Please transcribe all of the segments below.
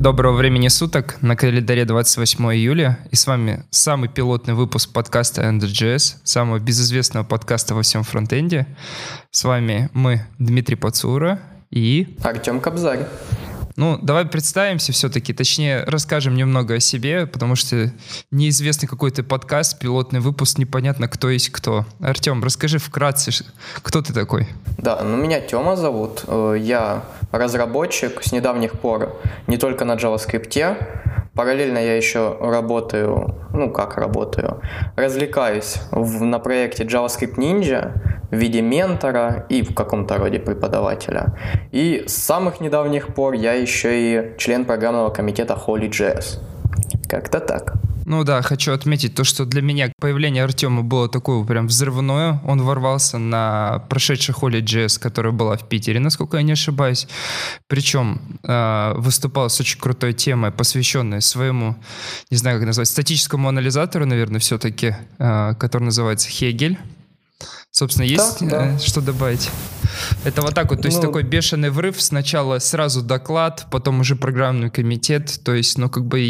Доброго времени суток. На календаре 28 июля. И с вами самый пилотный выпуск подкаста Ender.js, самого безызвестного подкаста во всем фронтенде. С вами мы, Дмитрий Пацура и... Артем Кобзарь. Ну, давай представимся все-таки, точнее, расскажем немного о себе, потому что неизвестный какой-то подкаст, пилотный выпуск, непонятно, кто есть кто. Артем, расскажи вкратце, кто ты такой? Да, ну меня Тёма зовут. Э, я разработчик с недавних пор не только на JavaScript, Параллельно я еще работаю, ну как работаю, развлекаюсь в, на проекте JavaScript Ninja в виде ментора и в каком-то роде преподавателя. И с самых недавних пор я еще и член программного комитета HolyJS. Как-то так. Ну да, хочу отметить то, что для меня появление Артема было такое прям взрывное. Он ворвался на прошедшей холле JS, которая была в Питере, насколько я не ошибаюсь. Причем э, выступал с очень крутой темой, посвященной своему, не знаю, как назвать, статическому анализатору, наверное, все-таки, э, который называется Хегель. Собственно, есть да, да. Э, что добавить? Это вот так вот, то есть ну, такой бешеный врыв, сначала сразу доклад, потом уже программный комитет, то есть, ну, как бы,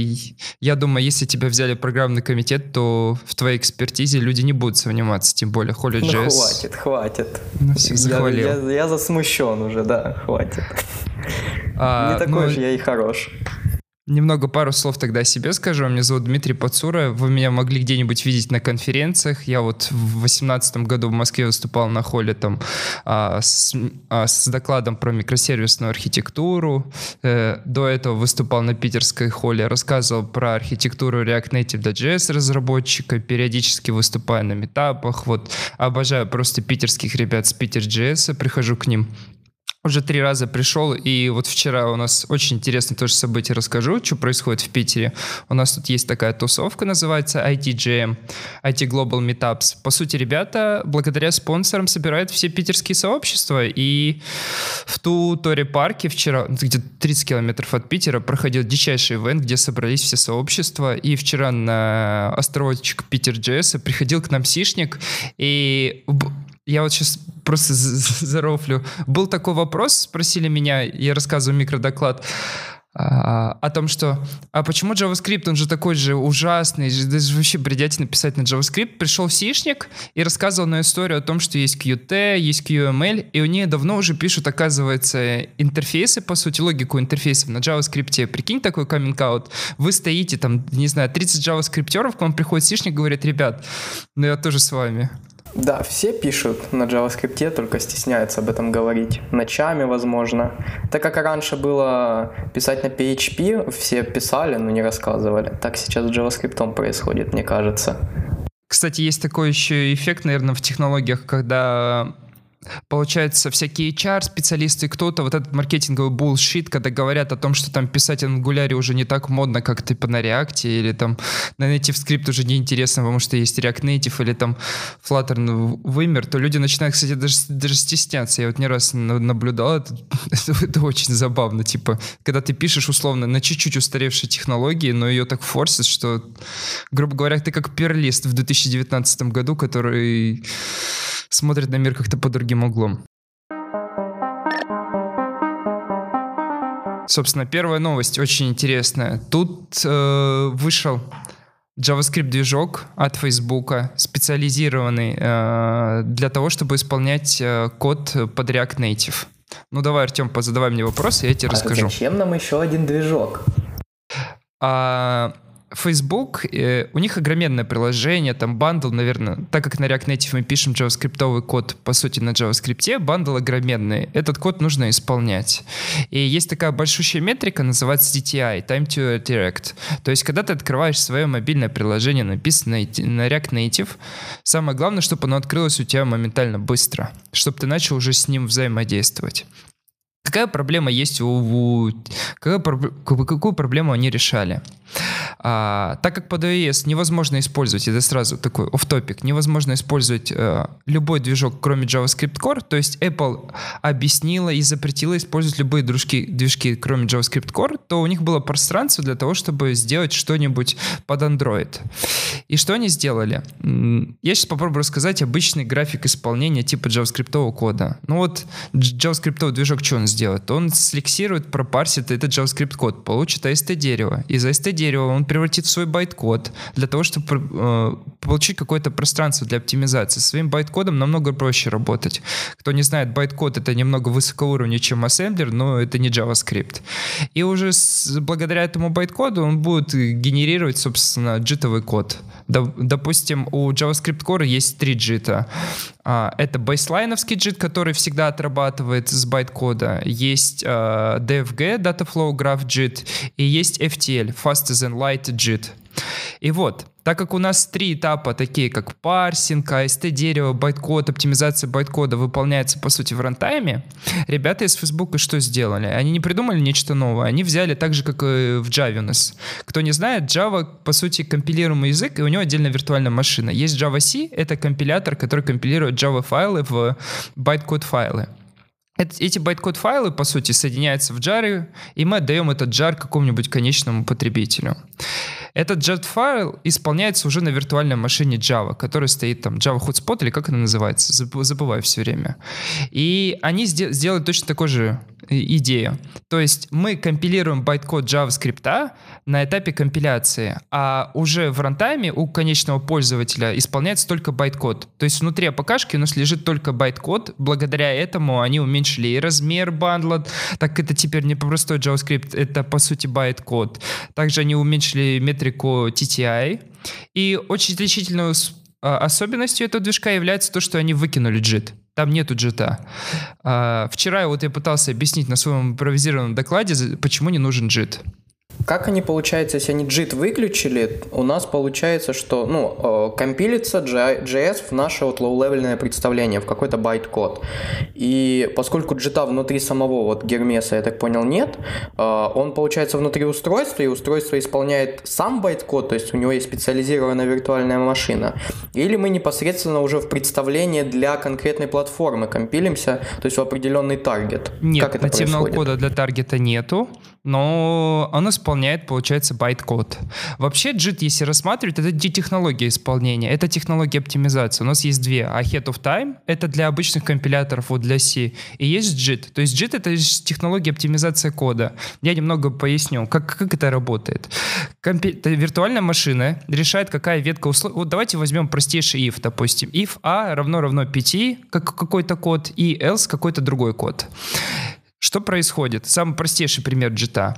я думаю, если тебя взяли программный комитет, то в твоей экспертизе люди не будут сомневаться, тем более Холли Ну, хватит, хватит. Ну, всех захвалил. Я, я, я засмущен уже, да, хватит. А, Не такой ну, же я и хорош. Немного пару слов тогда о себе скажу. Меня зовут Дмитрий Пацура. Вы меня могли где-нибудь видеть на конференциях. Я вот в 2018 году в Москве выступал на холле там а, с, а, с докладом про микросервисную архитектуру. Э, до этого выступал на питерской холле, рассказывал про архитектуру React Native для JS разработчика, периодически выступаю на метапах. Вот обожаю просто питерских ребят с Питер JS, прихожу к ним уже три раза пришел, и вот вчера у нас очень интересное тоже событие расскажу, что происходит в Питере. У нас тут есть такая тусовка, называется ITGM, IT Global Meetups. По сути, ребята благодаря спонсорам собирают все питерские сообщества, и в ту Тори парке вчера, где-то 30 километров от Питера, проходил дичайший ивент, где собрались все сообщества, и вчера на островочек Питер Джесса приходил к нам сишник, и я вот сейчас просто зарофлю. Был такой вопрос, спросили меня, я рассказываю микродоклад, а, о том, что а почему JavaScript, он же такой же ужасный, даже вообще бредятина написать на JavaScript. Пришел сишник и рассказывал на историю о том, что есть Qt, есть QML, и у нее давно уже пишут, оказывается, интерфейсы, по сути, логику интерфейсов на JavaScript. Прикинь такой каминг-аут. Вы стоите там, не знаю, 30 JavaScripтеров, к вам приходит сишник, говорит, ребят, ну я тоже с вами. Да, все пишут на JavaScript, только стесняются об этом говорить. Ночами, возможно. Так как раньше было писать на PHP, все писали, но не рассказывали. Так сейчас с JavaScript происходит, мне кажется. Кстати, есть такой еще эффект, наверное, в технологиях, когда получается, всякие HR-специалисты, кто-то, вот этот маркетинговый булшит, когда говорят о том, что там писать на Angular уже не так модно, как типа на React, или там на Native Script уже неинтересно, потому что есть React Native, или там Flutter ну, вымер, то люди начинают, кстати, даже, даже стесняться. Я вот не раз наблюдал, это, это, очень забавно, типа, когда ты пишешь условно на чуть-чуть устаревшей технологии, но ее так форсит, что, грубо говоря, ты как перлист в 2019 году, который смотрит на мир как-то под другим углом. Собственно, первая новость очень интересная. Тут э, вышел JavaScript-движок от Facebook, специализированный э, для того, чтобы исполнять э, код под React Native. Ну давай, Артем, задавай мне вопрос, я тебе а расскажу. Зачем нам еще один движок? А, Facebook, э, у них огроменное приложение, там бандл, наверное, так как на React Native мы пишем JavaScript код, по сути, на JavaScript, бандл огроменный. Этот код нужно исполнять. И есть такая большущая метрика, называется DTI, Time to Direct. То есть, когда ты открываешь свое мобильное приложение, написанное на React Native, самое главное, чтобы оно открылось у тебя моментально быстро, чтобы ты начал уже с ним взаимодействовать. Какая проблема есть у... у какая, какую проблему они решали? А, так как под iOS невозможно использовать, это сразу такой оф топик невозможно использовать э, любой движок, кроме JavaScript Core, то есть Apple объяснила и запретила использовать любые движки, движки, кроме JavaScript Core, то у них было пространство для того, чтобы сделать что-нибудь под Android. И что они сделали? Я сейчас попробую рассказать обычный график исполнения типа JavaScript кода. Ну вот JavaScript движок что он сделает? Он слексирует, пропарсит этот JavaScript код, получит AST дерево. Из AST дерева он превратит в свой байт-код для того, чтобы э, получить какое-то пространство для оптимизации. Своим байт-кодом намного проще работать. Кто не знает, байт-код это немного высокоуровневый, чем ассемблер, но это не JavaScript. И уже с, благодаря этому байт-коду он будет генерировать, собственно, джитовый код. Допустим, у JavaScript Core есть три джита. А, это baseline-овский джит, который всегда отрабатывает с байт-кода. Есть DFG, Data Flow Graph JIT, и есть FTL, Faster Than Light JIT. И вот, так как у нас три этапа, такие как парсинг, AST дерево, байткод, оптимизация байткода выполняется по сути в рантайме, ребята из Facebook что сделали? Они не придумали нечто новое, они взяли так же, как и в Java у нас. Кто не знает, Java по сути компилируемый язык, и у него отдельная виртуальная машина. Есть javac, это компилятор, который компилирует Java файлы в байткод файлы. Эти байткод файлы, по сути, соединяются в jar, и мы отдаем этот jar какому-нибудь конечному потребителю. Этот jar файл исполняется уже на виртуальной машине Java, которая стоит там, Java HotSpot, или как она называется, забываю все время. И они сделают точно такой же идея. То есть мы компилируем байткод JavaScript на этапе компиляции, а уже в рантайме у конечного пользователя исполняется только байткод. То есть внутри APK у нас лежит только байткод. Благодаря этому они уменьшили и размер бандла, так это теперь не простой JavaScript, это по сути байткод. Также они уменьшили метрику TTI. И очень отличительную а, особенностью этого движка является то, что они выкинули JIT. Там нету джита. А, вчера вот я пытался объяснить на своем импровизированном докладе, почему не нужен джит. Как они, получается, если они JIT выключили, у нас получается, что, ну, э, компилится JS в наше вот low-level-ное представление, в какой-то байт-код. И поскольку JIT внутри самого вот Гермеса, я так понял, нет, э, он, получается, внутри устройства, и устройство исполняет сам байт-код, то есть у него есть специализированная виртуальная машина. Или мы непосредственно уже в представление для конкретной платформы компилимся, то есть в определенный target. Нет, как это нативного происходит? кода для target-а нету, но он исполняет, получается, байт-код. Вообще JIT, если рассматривать, это технология исполнения, это технология оптимизации. У нас есть две. Ahead of time — это для обычных компиляторов, вот для C. И есть JIT. То есть JIT — это технология оптимизации кода. Я немного поясню, как, как это работает. Компи... Виртуальная машина решает, какая ветка условий. Вот давайте возьмем простейший if, допустим. If a равно равно 5, как какой-то код, и else какой-то другой код. Что происходит? Самый простейший пример джита.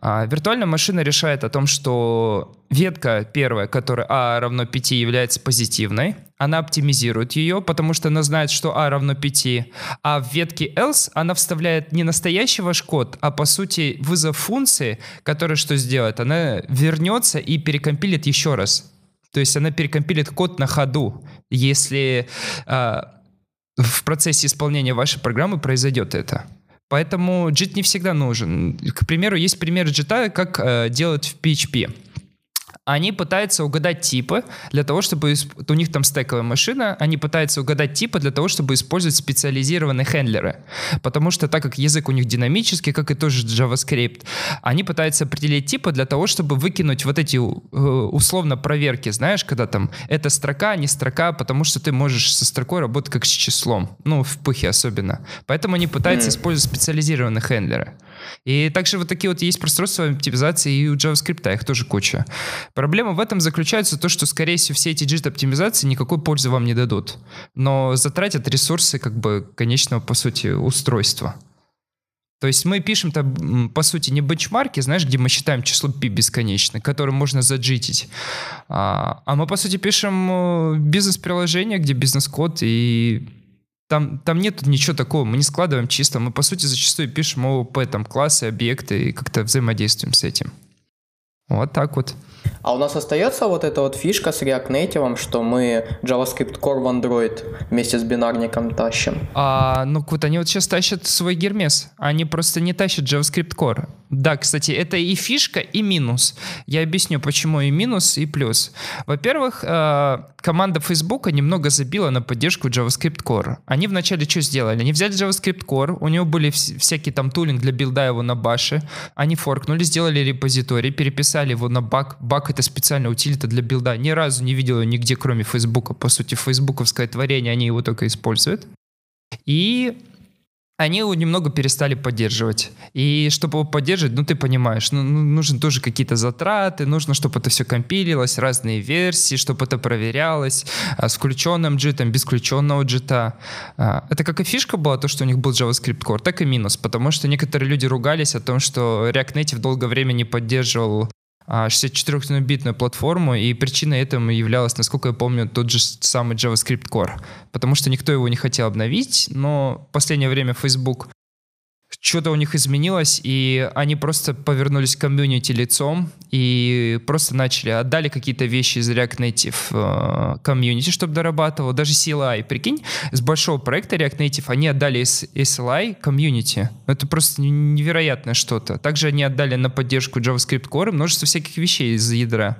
А, виртуальная машина решает о том, что ветка первая, которая а равно 5 является позитивной, она оптимизирует ее, потому что она знает, что а равно 5, а в ветке else она вставляет не настоящий ваш код, а по сути вызов функции, которая что сделает? Она вернется и перекомпилит еще раз. То есть она перекомпилит код на ходу, если э, в процессе исполнения вашей программы произойдет это. Поэтому JIT не всегда нужен. К примеру, есть пример JIT, как э, делать в PHP они пытаются угадать типы для того, чтобы... У них там стековая машина, они пытаются угадать типы для того, чтобы использовать специализированные хендлеры. Потому что так как язык у них динамический, как и тоже JavaScript, они пытаются определить типы для того, чтобы выкинуть вот эти э, условно проверки, знаешь, когда там это строка, не строка, потому что ты можешь со строкой работать как с числом. Ну, в пыхе особенно. Поэтому они пытаются mm. использовать специализированные хендлеры. И также вот такие вот есть пространства оптимизации и у JavaScript, их тоже куча. Проблема в этом заключается то, что, скорее всего, все эти JIT-оптимизации никакой пользы вам не дадут. Но затратят ресурсы, как бы, конечного, по сути, устройства. То есть мы пишем там, по сути, не бенчмарки, знаешь, где мы считаем число пи бесконечно, которое можно заджитить. А, а мы, по сути, пишем э, бизнес-приложение, где бизнес-код, и там, там нет ничего такого, мы не складываем чисто, мы, по сути, зачастую пишем ООП, там, классы, объекты, и как-то взаимодействуем с этим. Вот так вот. А у нас остается вот эта вот фишка с React Native, что мы JavaScript Core в Android вместе с бинарником тащим? А, ну вот они вот сейчас тащат свой Гермес. Они просто не тащат JavaScript Core. Да, кстати, это и фишка, и минус. Я объясню, почему и минус, и плюс. Во-первых, э, команда Facebook немного забила на поддержку JavaScript Core. Они вначале что сделали? Они взяли JavaScript Core, у него были всякие там тулинг для билда его на баше, они форкнули, сделали репозиторий, переписали его на баг. Баг — это специальная утилита для билда. Ни разу не видел его нигде, кроме Facebook. По сути, фейсбуковское творение, они его только используют. И они его немного перестали поддерживать. И чтобы его поддерживать, ну ты понимаешь, ну, ну, нужны тоже какие-то затраты, нужно, чтобы это все компилилось, разные версии, чтобы это проверялось, а, с включенным джитом, без включенного джита. А, это как и фишка была, то, что у них был JavaScript Core, так и минус, потому что некоторые люди ругались о том, что React Native долгое время не поддерживал 64-битную платформу, и причиной этому являлась, насколько я помню, тот же самый JavaScript Core, потому что никто его не хотел обновить, но в последнее время Facebook что-то у них изменилось, и они просто повернулись к комьюнити лицом и просто начали, отдали какие-то вещи из React Native э, комьюнити, чтобы дорабатывал. Даже CLI, прикинь, с большого проекта React Native они отдали SLI комьюнити. Это просто невероятное что-то. Также они отдали на поддержку JavaScript Core множество всяких вещей из ядра.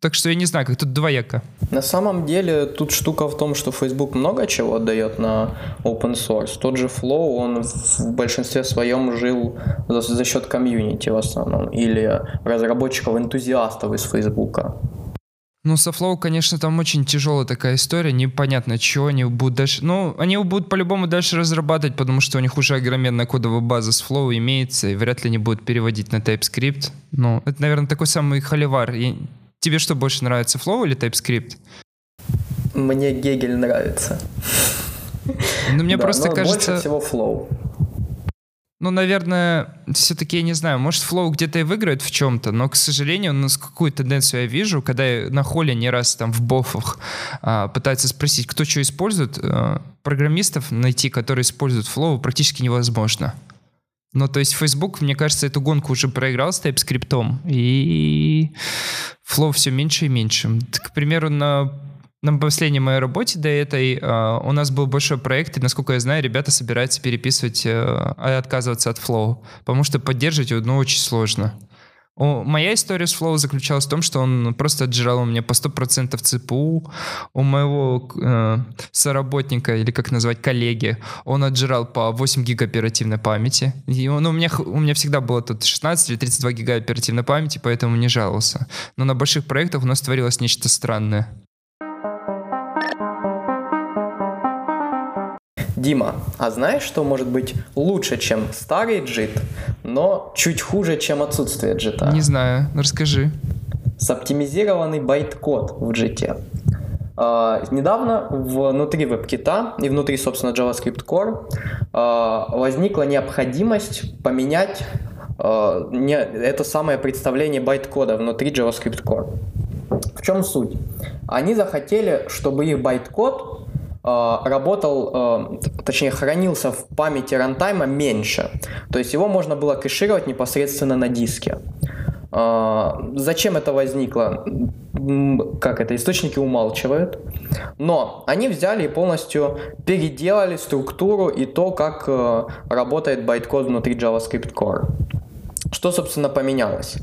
Так что я не знаю, как тут двояко. На самом деле тут штука в том, что Facebook много чего отдает на open source. Тот же Flow, он в большинстве своем жил за, за счет комьюнити в основном. Или разработчиков-энтузиастов из Facebook. Ну, со Flow, конечно, там очень тяжелая такая история, непонятно, что они будут дальше... Ну, они будут по-любому дальше разрабатывать, потому что у них уже огроменная кодовая база с Flow имеется, и вряд ли они будут переводить на TypeScript. Ну, это, наверное, такой самый холивар. Я Тебе что больше нравится, Flow или TypeScript? Мне Гегель нравится. Ну, мне да, просто кажется... Больше всего Flow. Ну, наверное, все-таки, я не знаю, может, Flow где-то и выиграет в чем-то, но, к сожалению, у нас какую тенденцию я вижу, когда я на холле не раз там в бофах а, пытается спросить, кто что использует, а, программистов найти, которые используют Flow, практически невозможно. Ну, то есть Facebook, мне кажется, эту гонку уже проиграл с TypeScript, и Flow все меньше и меньше. К примеру, на на последней моей работе до этой uh, у нас был большой проект, и, насколько я знаю, ребята собираются переписывать uh, отказываться от Flow, потому что поддерживать его ну, очень сложно. Моя история с Flow заключалась в том, что он просто отжирал у меня по 100% ЦПУ. У моего э, соработника, или как назвать, коллеги, он отжирал по 8 гиг оперативной памяти. И он, ну, у, меня, у меня всегда было тут 16 или 32 гига оперативной памяти, поэтому не жаловался. Но на больших проектах у нас творилось нечто странное. Дима, а знаешь, что может быть лучше, чем старый джит, но чуть хуже, чем отсутствие джита? Не знаю, расскажи. Соптимизированный байт-код в джите. Э, недавно внутри WebKit и внутри, собственно, JavaScript Core э, возникла необходимость поменять э, не, это самое представление байт-кода внутри JavaScriptCore. В чем суть? Они захотели, чтобы их байт-код работал, э, точнее хранился в памяти рантайма меньше. То есть его можно было кэшировать непосредственно на диске. Э, зачем это возникло? Как это? Источники умалчивают. Но они взяли и полностью переделали структуру и то, как работает байткод внутри JavaScript Core. Что, собственно, поменялось?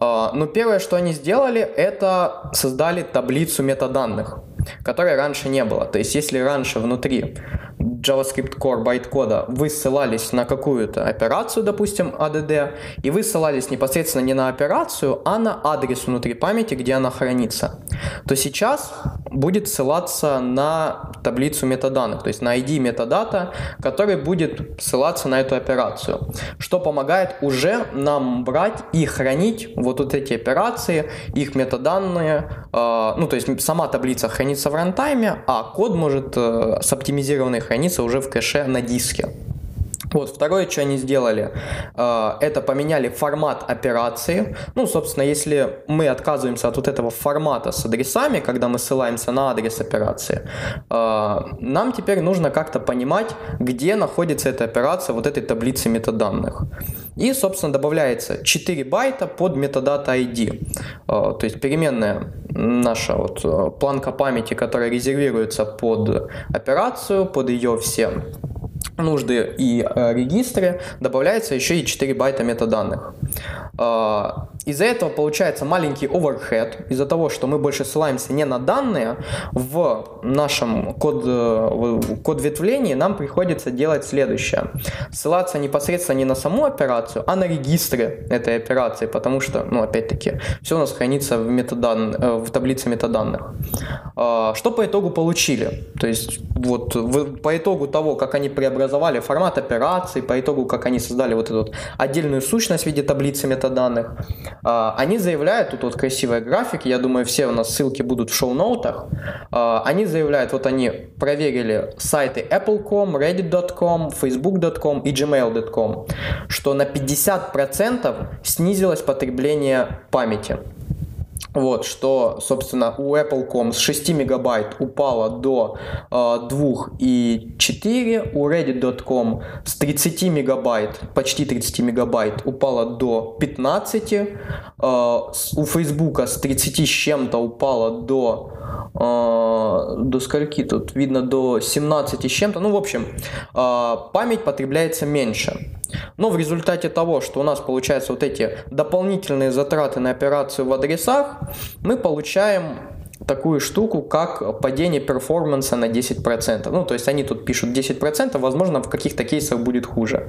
Ну, первое, что они сделали, это создали таблицу метаданных которой раньше не было. То есть если раньше внутри JavaScript Core байткода вы ссылались на какую-то операцию, допустим, ADD, и вы ссылались непосредственно не на операцию, а на адрес внутри памяти, где она хранится, то сейчас будет ссылаться на таблицу метаданных, то есть на ID метадата, который будет ссылаться на эту операцию, что помогает уже нам брать и хранить вот, вот эти операции, их метаданные, э, ну то есть сама таблица хранится в рантайме, а код может э, с оптимизированной храниться уже в кэше на диске. Вот, второе, что они сделали, э, это поменяли формат операции. Ну, собственно, если мы отказываемся от вот этого формата с адресами, когда мы ссылаемся на адрес операции, э, нам теперь нужно как-то понимать, где находится эта операция вот этой таблицы метаданных. И, собственно, добавляется 4 байта под метадата ID. Э, то есть переменная наша вот планка памяти, которая резервируется под операцию, под ее все нужды и э, регистры, добавляется еще и 4 байта метаданных. Э, из-за этого получается маленький overhead, из-за того, что мы больше ссылаемся не на данные, в нашем код, э, код ветвлении нам приходится делать следующее. Ссылаться непосредственно не на саму операцию, а на регистры этой операции, потому что, ну, опять-таки, все у нас хранится в, метадан... Э, в таблице метаданных. Э, что по итогу получили? То есть, вот по итогу того, как они преобразовали формат операций, по итогу, как они создали вот эту отдельную сущность в виде таблицы метаданных, а, они заявляют, тут вот красивая график, я думаю, все у нас ссылки будут в шоу-ноутах, а, они заявляют, вот они проверили сайты apple.com, reddit.com, facebook.com и gmail.com, что на 50% снизилось потребление памяти. Вот, что, собственно, у Apple.com с 6 мегабайт упало до э, 2,4, у Reddit.com с 30 мегабайт, почти 30 мегабайт упало до 15, э, у Facebook с 30 с чем-то упало до э, до скольки тут? Видно до 17 с чем-то. Ну в общем э, память потребляется меньше но в результате того, что у нас получаются вот эти дополнительные затраты на операцию в адресах, мы получаем такую штуку, как падение перформанса на 10%. Ну, то есть они тут пишут 10%, возможно, в каких-то кейсах будет хуже.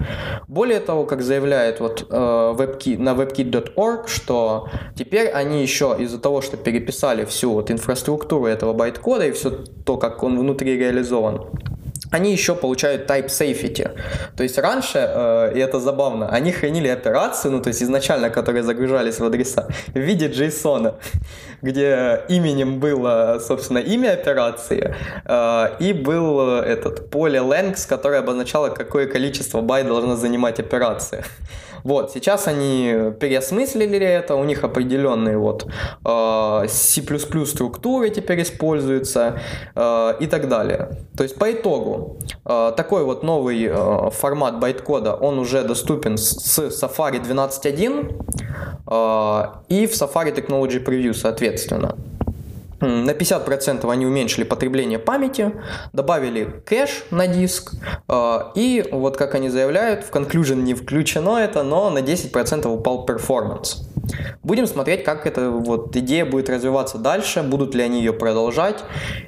Более того, как заявляет вот э, WebKit, на webkit.org, что теперь они еще из-за того, что переписали всю вот инфраструктуру этого байткода и все то, как он внутри реализован, они еще получают type safety. То есть раньше, э, и это забавно, они хранили операции, ну то есть изначально, которые загружались в адреса, в виде JSON, где именем было, собственно, имя операции, э, и был этот поле length, которое обозначало, какое количество байт должна занимать операция. Вот, сейчас они переосмыслили это, у них определенные вот э, C++ структуры теперь используются э, и так далее. То есть по итогу э, такой вот новый формат байткода, он уже доступен с, Safari 12.1 э, и в Safari Technology Preview соответственно. На 50% они уменьшили потребление памяти, добавили кэш на диск, э, и вот как они заявляют, в conclusion не включено это, но на 10% упал перформанс. Будем смотреть, как эта вот идея будет развиваться дальше, будут ли они ее продолжать,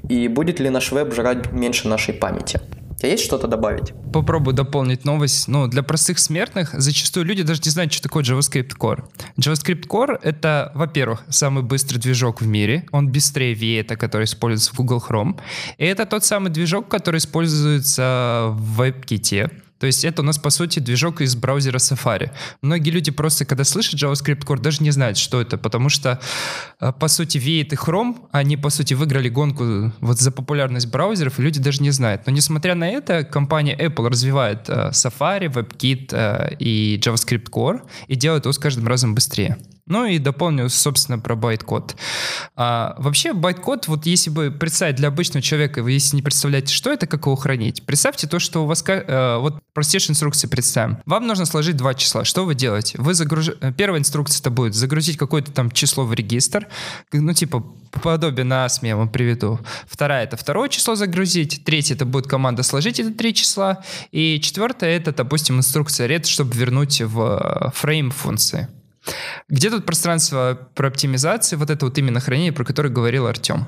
и будет ли наш веб жрать меньше нашей памяти тебя есть что-то добавить? Попробую дополнить новость. Ну, для простых смертных зачастую люди даже не знают, что такое JavaScript Core. JavaScript Core — это, во-первых, самый быстрый движок в мире. Он быстрее V8, который используется в Google Chrome. И это тот самый движок, который используется в WebKit. То есть это у нас, по сути, движок из браузера Safari. Многие люди просто, когда слышат JavaScript Core, даже не знают, что это, потому что, э, по сути, V8 и Chrome, они, по сути, выиграли гонку вот за популярность браузеров, и люди даже не знают. Но, несмотря на это, компания Apple развивает э, Safari, WebKit э, и JavaScript Core и делает его с каждым разом быстрее. Ну и дополню, собственно, про байткод. А, вообще, байткод, вот если бы представить для обычного человека, вы если не представляете, что это, как его хранить, представьте то, что у вас, э, вот простейшие инструкции представим. Вам нужно сложить два числа. Что вы делаете? Вы загруж... Э, первая инструкция это будет загрузить какое-то там число в регистр, ну типа подобие на СМИ я вам приведу. Вторая это второе число загрузить. Третье это будет команда сложить эти три числа. И четвертое это, допустим, инструкция red, чтобы вернуть в э, фрейм функции. Где тут пространство про оптимизацию, вот это вот именно хранение, про которое говорил Артем?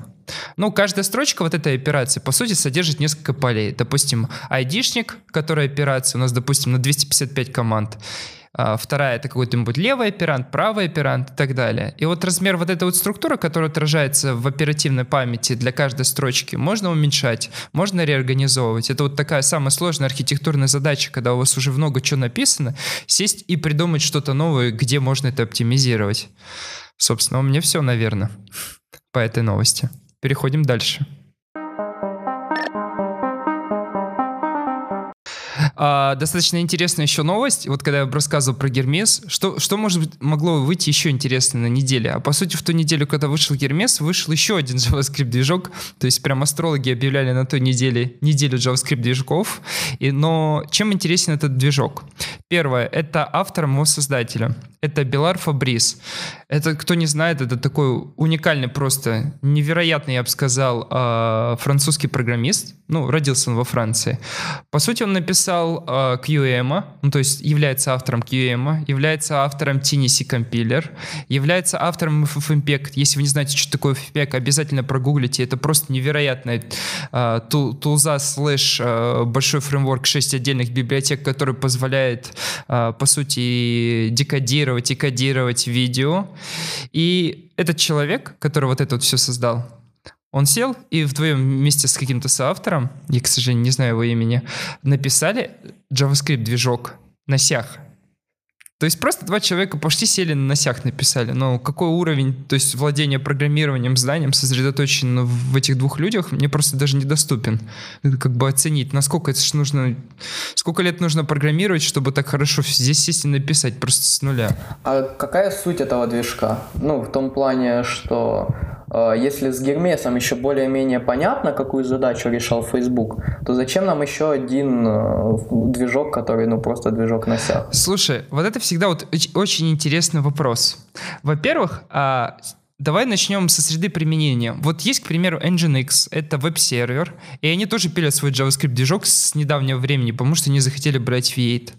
Ну, каждая строчка вот этой операции, по сути, содержит несколько полей. Допустим, айдишник, который операция, у нас, допустим, на 255 команд. А, вторая это какой-то левый оперант, правый оперант и так далее. И вот размер вот этой вот структуры, которая отражается в оперативной памяти для каждой строчки, можно уменьшать, можно реорганизовывать. Это вот такая самая сложная архитектурная задача, когда у вас уже много чего написано, сесть и придумать что-то новое, где можно это оптимизировать. Собственно, у меня все, наверное, по этой новости. Переходим дальше. А, достаточно интересная еще новость. Вот когда я рассказывал про Гермес, что, что может быть, могло выйти еще интересно на неделе? А по сути, в ту неделю, когда вышел Гермес, вышел еще один JavaScript-движок. То есть прям астрологи объявляли на той неделе неделю JavaScript-движков. И, но чем интересен этот движок? Первое — это автором его создателя. Это Белар Фабрис. Это, кто не знает, это такой уникальный, просто невероятный, я бы сказал, а, французский программист. Ну, родился он во Франции. По сути, он написал QEM, ну, то есть является автором QEM, является автором Tennessee Compiler, является автором FFmpeg. Если вы не знаете, что такое FFmpeg, обязательно прогуглите. Это просто невероятная тулза слэш большой фреймворк, 6 отдельных библиотек, который позволяет, по сути, декодировать и кодировать видео. И этот человек, который вот это вот все создал, он сел и вдвоем вместе с каким-то соавтором, я, к сожалению, не знаю его имени, написали JavaScript-движок на сях. То есть просто два человека почти сели на носях написали. Но какой уровень, то есть владение программированием, знанием сосредоточен в этих двух людях, мне просто даже недоступен. Как бы оценить, насколько это нужно, сколько лет нужно программировать, чтобы так хорошо здесь сесть и написать просто с нуля. А какая суть этого движка? Ну, в том плане, что если с Гермесом еще более-менее понятно, какую задачу решал Facebook, то зачем нам еще один э, движок, который, ну, просто движок на сях? Слушай, вот это всегда вот очень интересный вопрос. Во-первых, а, Давай начнем со среды применения. Вот есть, к примеру, Nginx, это веб-сервер, и они тоже пилят свой JavaScript-движок с недавнего времени, потому что не захотели брать V8.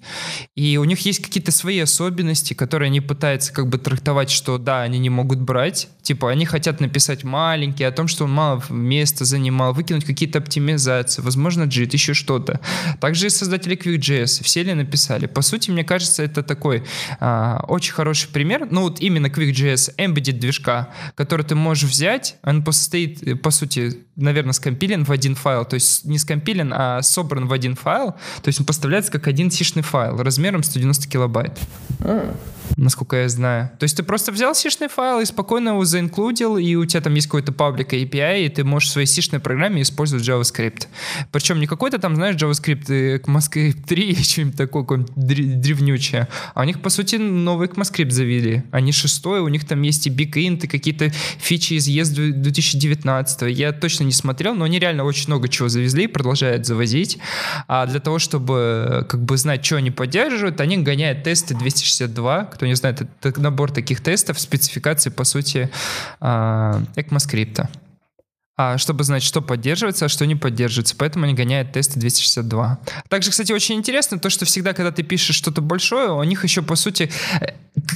И у них есть какие-то свои особенности, которые они пытаются как бы трактовать, что да, они не могут брать. Типа они хотят написать маленький, о том, что он мало места занимал, выкинуть какие-то оптимизации, возможно, JIT, еще что-то. Также и создатели QuickJS, все ли написали. По сути, мне кажется, это такой а, очень хороший пример. Ну вот именно QuickJS, embedded движка, который ты можешь взять, он состоит, э, по сути, наверное, скомпилен в один файл, то есть не скомпилен, а собран в один файл, то есть он поставляется как один сишный файл размером 190 килобайт. Mm насколько я знаю. То есть ты просто взял сишный файл и спокойно его заинклюдил, и у тебя там есть какой-то паблик API, и ты можешь в своей сишной программе использовать JavaScript. Причем не какой-то там, знаешь, JavaScript ECMAScript 3 или что-нибудь такое, какое-нибудь древнючее, а у них, по сути, новый ECMAScript завели. Они шестой, у них там есть и и какие-то фичи из ES 2019. Я точно не смотрел, но они реально очень много чего завезли и продолжают завозить. А для того, чтобы как бы знать, что они поддерживают, они гоняют тесты 262, кто не знает, это набор таких тестов, спецификации, по сути, ECMAScript. А, чтобы знать, что поддерживается, а что не поддерживается. Поэтому они гоняют тесты 262. Также, кстати, очень интересно то, что всегда, когда ты пишешь что-то большое, у них еще, по сути,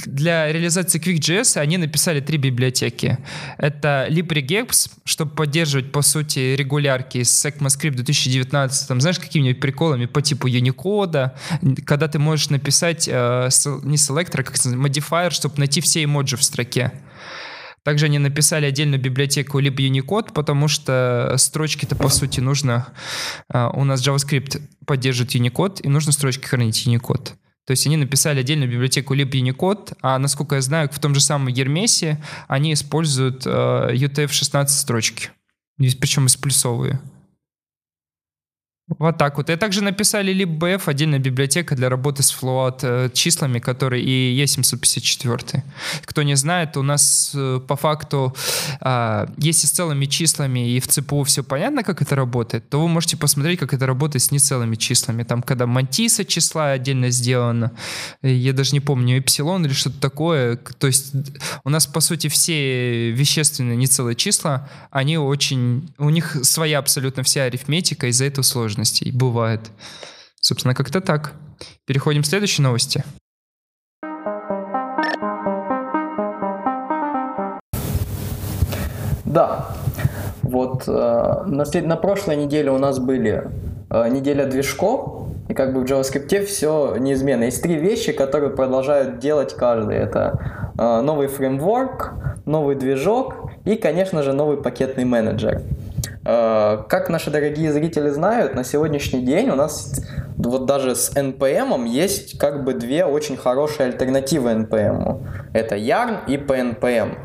для реализации QuickJS они написали три библиотеки. Это LibreGex, чтобы поддерживать, по сути, регулярки с ECMAScript 2019, там, знаешь, какими-нибудь приколами по типу Unicode, когда ты можешь написать э, не селектор, а как modifier, чтобы найти все эмоджи в строке. Также они написали отдельную библиотеку либо Unicode, потому что строчки-то по сути нужно... А, у нас JavaScript поддерживает Unicode, и нужно строчки хранить Unicode. То есть они написали отдельную библиотеку либо Unicode, а насколько я знаю, в том же самом Ермесе они используют uh, UTF-16 строчки, причем из плюсовые. Вот так вот. И также написали LibBF, отдельная библиотека для работы с float э, числами, которые и E754. Кто не знает, у нас э, по факту, а, если с целыми числами и в ЦПУ все понятно, как это работает, то вы можете посмотреть, как это работает с нецелыми числами. Там, когда мантиса числа отдельно сделано, я даже не помню, эпсилон или что-то такое. То есть у нас, по сути, все вещественные нецелые числа, они очень... У них своя абсолютно вся арифметика, из-за этого сложно сложностей. Бывает. Собственно, как-то так. Переходим к следующей новости. Да. Вот э, на, след... на прошлой неделе у нас были э, неделя движков, и как бы в JavaScript все неизменно. Есть три вещи, которые продолжают делать каждый. Это э, новый фреймворк, новый движок и, конечно же, новый пакетный менеджер. Э, как наши дорогие зрители знают, на сегодняшний день у нас вот даже с NPM есть как бы две очень хорошие альтернативы NPM. Это Yarn и PNPM,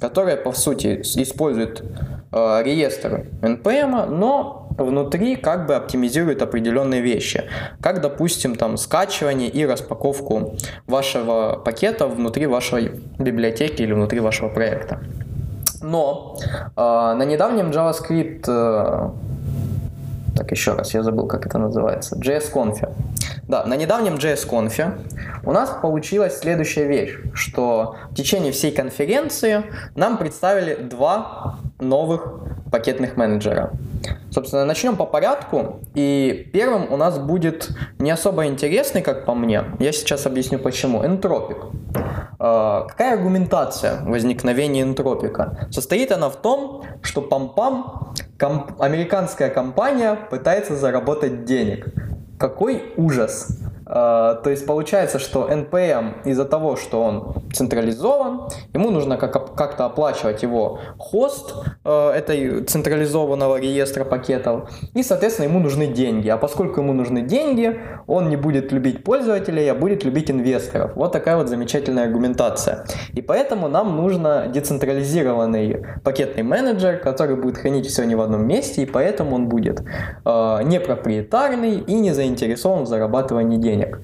которые по сути используют э, реестр NPM, но внутри как бы оптимизируют определенные вещи, как, допустим, там скачивание и распаковку вашего пакета внутри вашей библиотеки или внутри вашего проекта. Но э, на недавнем JavaScript, э, так еще раз, я забыл, как это называется, JS Conf. Да, на недавнем JS-конфе у нас получилась следующая вещь, что в течение всей конференции нам представили два новых пакетных менеджера. Собственно, начнем по порядку. И первым у нас будет не особо интересный, как по мне. Я сейчас объясню почему. Энтропик. А, какая аргументация возникновения энтропика? Состоит она в том, что пам-пам, комп- американская компания пытается заработать денег. Какой ужас! А, то есть получается, что NPM из-за того, что он централизован, ему нужно как- как-то оплачивать его хост э, этой централизованного реестра пакетов, и, соответственно, ему нужны деньги. А поскольку ему нужны деньги, он не будет любить пользователей, а будет любить инвесторов. Вот такая вот замечательная аргументация. И поэтому нам нужно децентрализированный пакетный менеджер, который будет хранить все не в одном месте, и поэтому он будет э, не проприетарный и не заинтересован в зарабатывании денег денег.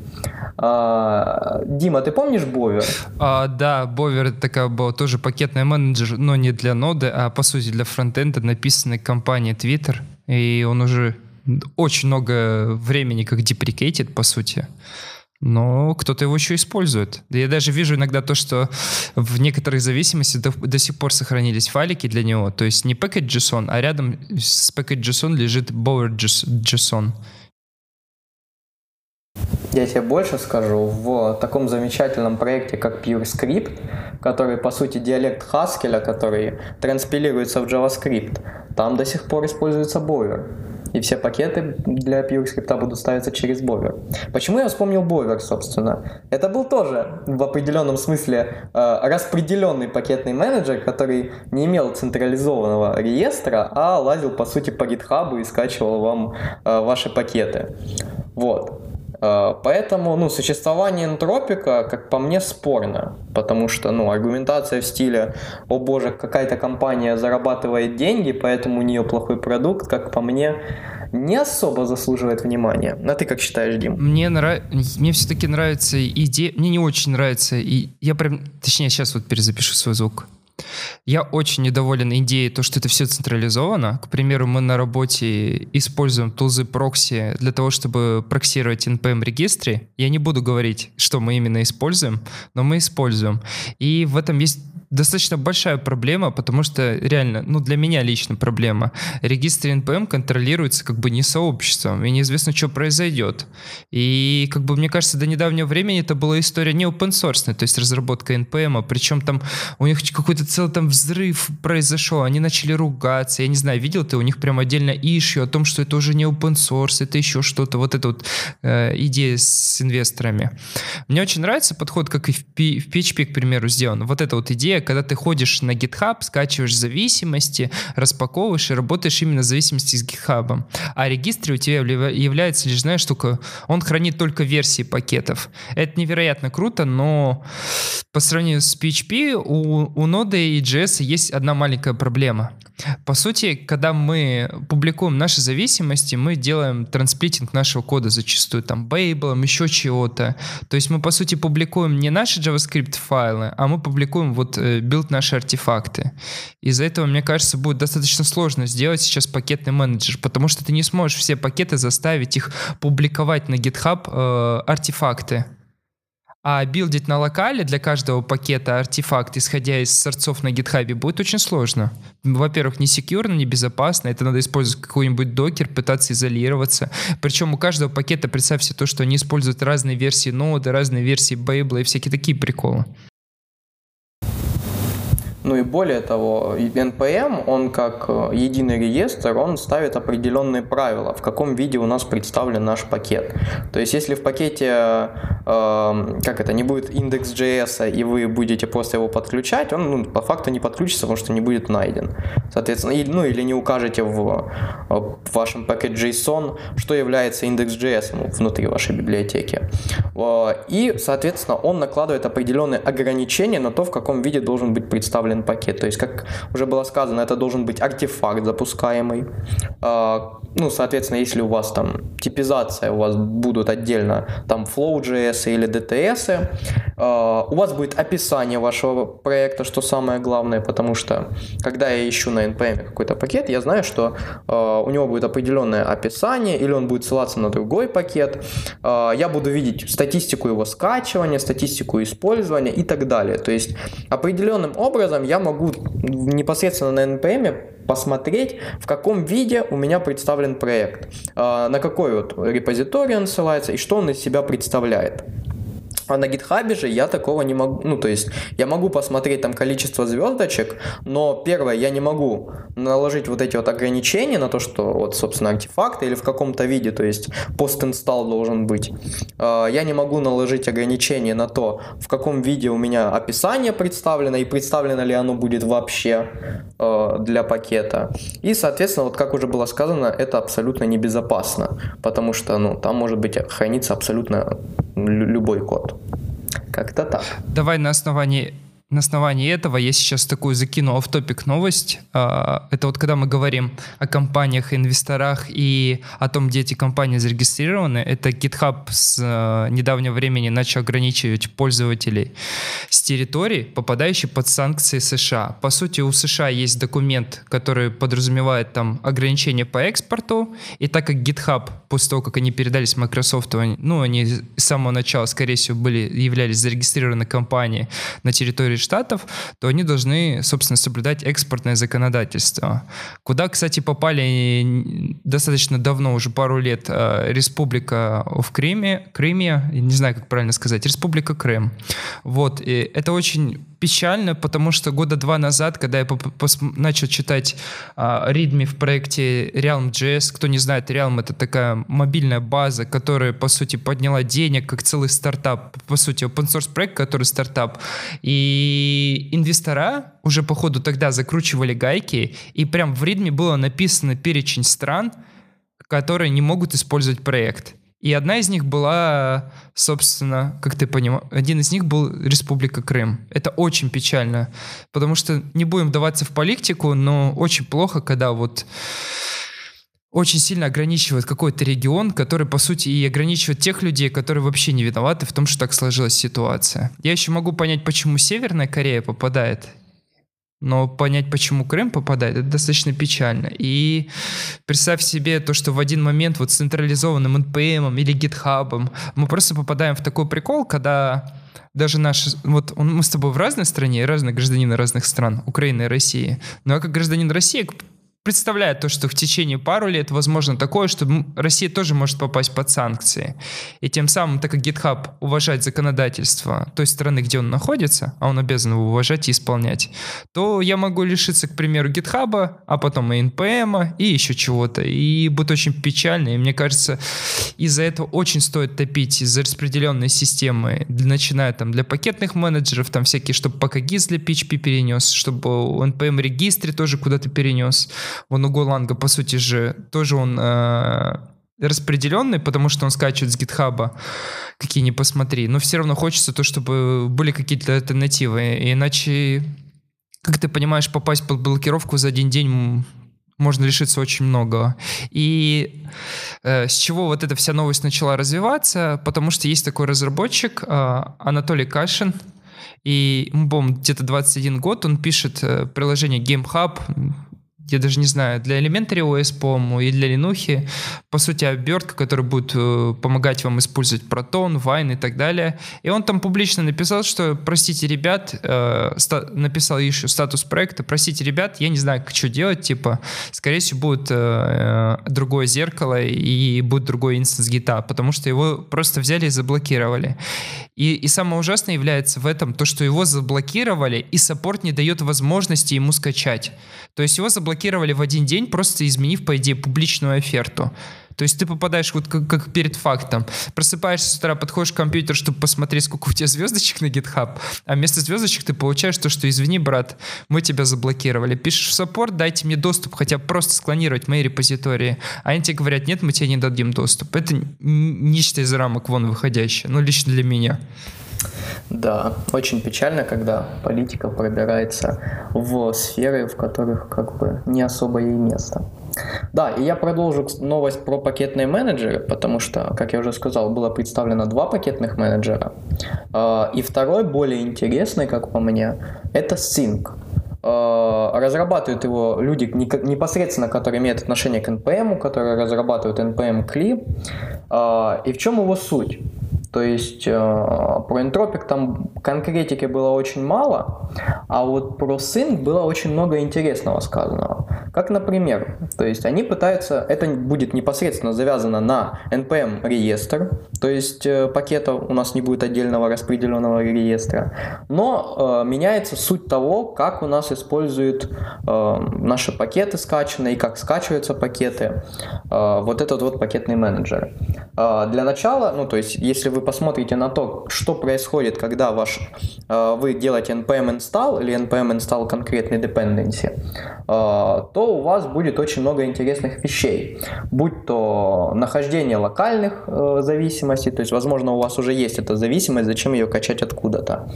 А, Дима, ты помнишь Бовер? А, да, Бовер это такая была тоже пакетный менеджер, но не для ноды, а по сути для фронтенда, написанный компанией Twitter. И он уже очень много времени как деприкейтит, по сути. Но кто-то его еще использует. Я даже вижу иногда то, что в некоторых зависимостях до, до сих пор сохранились файлики для него. То есть не package.json, а рядом с package.json лежит bower.json. Я тебе больше скажу, в таком замечательном проекте, как PureScript, который, по сути, диалект Haskell, который транспилируется в JavaScript, там до сих пор используется Bower. И все пакеты для PureScript будут ставиться через Bower. Почему я вспомнил Bower, собственно? Это был тоже в определенном смысле э, распределенный пакетный менеджер, который не имел централизованного реестра, а лазил, по сути, по GitHub и скачивал вам э, ваши пакеты. Вот. Э, поэтому, ну, существование энтропика, как по мне, спорно, потому что, ну, аргументация в стиле, о боже, какая-то компания зарабатывает деньги, поэтому у нее плохой продукт, как по мне, не особо заслуживает внимания. А ты как считаешь, Дим? Мне, нрав... мне все-таки нравится идея, мне не очень нравится, и я прям, точнее, сейчас вот перезапишу свой звук. Я очень недоволен идеей, то, что это все централизовано. К примеру, мы на работе используем тулзы прокси для того, чтобы проксировать NPM регистре. Я не буду говорить, что мы именно используем, но мы используем. И в этом есть достаточно большая проблема, потому что реально, ну для меня лично проблема. Регистр NPM контролируется как бы не сообществом, и неизвестно, что произойдет. И как бы мне кажется, до недавнего времени это была история не open source, то есть разработка NPM, а причем там у них какой-то целый там взрыв произошел, они начали ругаться, я не знаю, видел ты у них прям отдельно ищу о том, что это уже не open source, это еще что-то, вот эта вот э, идея с инвесторами. Мне очень нравится подход, как и в, P, в PHP, к примеру, сделан. Вот эта вот идея, когда ты ходишь на GitHub, скачиваешь зависимости, распаковываешь и работаешь именно в зависимости с GitHub. А регистр у тебя является лишь, знаешь, штука, он хранит только версии пакетов. Это невероятно круто, но по сравнению с PHP у, у Node и JS есть одна маленькая проблема. По сути, когда мы публикуем наши зависимости, мы делаем трансплитинг нашего кода зачастую, там, бейблом, еще чего-то. То есть мы, по сути, публикуем не наши JavaScript файлы, а мы публикуем вот э, build наши артефакты. Из-за этого, мне кажется, будет достаточно сложно сделать сейчас пакетный менеджер, потому что ты не сможешь все пакеты заставить их публиковать на GitHub э, артефакты. А билдить на локале для каждого пакета артефакт, исходя из сорцов на гитхабе, будет очень сложно. Во-первых, не секьюрно, не безопасно. Это надо использовать какой-нибудь докер, пытаться изолироваться. Причем у каждого пакета, представьте то, что они используют разные версии ноды, разные версии бейбла и всякие такие приколы. Ну и более того, NPM, он как э, единый реестр, он ставит определенные правила, в каком виде у нас представлен наш пакет. То есть если в пакете, э, как это, не будет индекс.js, и вы будете просто его подключать, он ну, по факту не подключится, потому что не будет найден. Соответственно, и, ну или не укажете в, э, в вашем пакет JSON, что является индекс.js ну, внутри вашей библиотеки. Э, и, соответственно, он накладывает определенные ограничения на то, в каком виде должен быть представлен установлен пакет. То есть, как уже было сказано, это должен быть артефакт запускаемый. А, ну, соответственно, если у вас там типизация, у вас будут отдельно там Flow.js или DTS, Uh, у вас будет описание вашего проекта, что самое главное, потому что когда я ищу на NPM какой-то пакет, я знаю, что uh, у него будет определенное описание, или он будет ссылаться на другой пакет. Я буду видеть статистику его скачивания, статистику использования и так далее. То есть определенным образом я могу непосредственно на NPM посмотреть, в каком виде у меня представлен проект, на какой вот репозиторий он ссылается и что он из себя представляет. А на гитхабе же я такого не могу, ну то есть я могу посмотреть там количество звездочек, но первое, я не могу наложить вот эти вот ограничения на то, что вот собственно артефакты или в каком-то виде, то есть пост-инсталл должен быть. А, я не могу наложить ограничения на то, в каком виде у меня описание представлено и представлено ли оно будет вообще а, для пакета. И соответственно, вот как уже было сказано, это абсолютно небезопасно, потому что ну там может быть храниться абсолютно любой код. Как-то так. Давай на основании на основании этого я сейчас такую закину в топик новость. А, это вот когда мы говорим о компаниях, инвесторах и о том, где эти компании зарегистрированы, это GitHub с э, недавнего времени начал ограничивать пользователей с территорий, попадающей под санкции США. По сути, у США есть документ, который подразумевает там ограничения по экспорту, и так как GitHub, после того, как они передались Microsoft, ну, они с самого начала, скорее всего, были, являлись зарегистрированы компанией на территории Штатов, то они должны, собственно, соблюдать экспортное законодательство. Куда, кстати, попали достаточно давно, уже пару лет, э, Республика в Крыме, Крыме, не знаю, как правильно сказать, Республика Крым. Вот, и это очень печально, потому что года два назад, когда я начал читать а, Readme в проекте Realm.js, кто не знает, Realm — это такая мобильная база, которая, по сути, подняла денег как целый стартап, по сути, open source проект, который стартап, и инвестора уже, по ходу, тогда закручивали гайки, и прям в Readme было написано перечень стран, которые не могут использовать проект. И одна из них была, собственно, как ты понимаешь, один из них был Республика Крым. Это очень печально, потому что не будем вдаваться в политику, но очень плохо, когда вот очень сильно ограничивает какой-то регион, который, по сути, и ограничивает тех людей, которые вообще не виноваты в том, что так сложилась ситуация. Я еще могу понять, почему Северная Корея попадает но понять, почему Крым попадает, это достаточно печально. И представь себе то, что в один момент вот с централизованным NPM или GitHub мы просто попадаем в такой прикол, когда даже наш, вот мы с тобой в разной стране, разные гражданины разных стран, Украины и России, но я как гражданин России представляет то, что в течение пару лет возможно такое, что Россия тоже может попасть под санкции. И тем самым, так как GitHub уважает законодательство той страны, где он находится, а он обязан его уважать и исполнять, то я могу лишиться, к примеру, GitHub, а потом и NPM, и еще чего-то. И будет очень печально. И мне кажется, из-за этого очень стоит топить из-за распределенной системы, начиная там для пакетных менеджеров, там всякие, чтобы пока GIS для PHP перенес, чтобы NPM регистре тоже куда-то перенес, Вон у Голанга, по сути же, тоже он э, распределенный, потому что он скачивает с гитхаба, какие ни посмотри. Но все равно хочется то, чтобы были какие-то альтернативы. Иначе, как ты понимаешь, попасть под блокировку за один день можно решиться очень многого. И э, с чего вот эта вся новость начала развиваться? Потому что есть такой разработчик э, Анатолий Кашин, и ему, по-моему, где-то 21 год, он пишет э, приложение GameHub, я даже не знаю, для Elementary OS, по-моему, и для Linux, по сути, обертка, которая будет э, помогать вам использовать Proton, Wine и так далее. И он там публично написал, что, простите, ребят, э, ста- написал еще статус проекта, простите, ребят, я не знаю, что делать, типа, скорее всего, будет э, другое зеркало и будет другой instance гита, потому что его просто взяли и заблокировали. И, и самое ужасное является в этом то, что его заблокировали, и саппорт не дает возможности ему скачать. То есть его заблокировали в один день, просто изменив, по идее, публичную оферту. То есть ты попадаешь вот как, как перед фактом. Просыпаешься с утра, подходишь к компьютеру, чтобы посмотреть, сколько у тебя звездочек на GitHub, а вместо звездочек ты получаешь то, что извини, брат, мы тебя заблокировали. Пишешь в саппорт, дайте мне доступ, хотя просто склонировать мои репозитории. А они тебе говорят, нет, мы тебе не дадим доступ. Это нечто из рамок вон выходящее. Ну, лично для меня. Да, очень печально, когда политика пробирается в сферы, в которых как бы не особо ей место. Да, и я продолжу новость про пакетные менеджеры, потому что, как я уже сказал, было представлено два пакетных менеджера. А, и второй, более интересный, как по мне, это Sync. А, разрабатывают его люди непосредственно, которые имеют отношение к NPM, которые разрабатывают NPM CLI. А, и в чем его суть? То есть э, про энтропик там конкретики было очень мало, а вот про sync было очень много интересного сказанного. Как, например, то есть они пытаются, это будет непосредственно завязано на npm реестр, то есть э, пакета у нас не будет отдельного распределенного реестра, но э, меняется суть того, как у нас используют э, наши пакеты скачанные, как скачиваются пакеты, э, вот этот вот пакетный менеджер. Э, для начала, ну то есть если вы посмотрите на то, что происходит, когда ваш, э, вы делаете npm install или npm install конкретный dependency, э, то у вас будет очень много интересных вещей. Будь то нахождение локальных э, зависимостей, то есть, возможно, у вас уже есть эта зависимость, зачем ее качать откуда-то.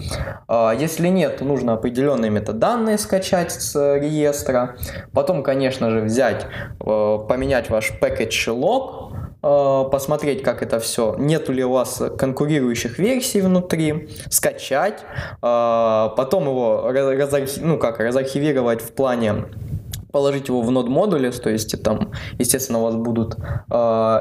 Если нет, нужно определенные метаданные скачать с реестра. Потом, конечно же, взять, поменять ваш package log, посмотреть, как это все, нету ли у вас конкурирующих версий внутри, скачать, э, потом его разархи... ну, как, разархивировать в плане положить его в нод модуле, то есть там, естественно, у вас будут э,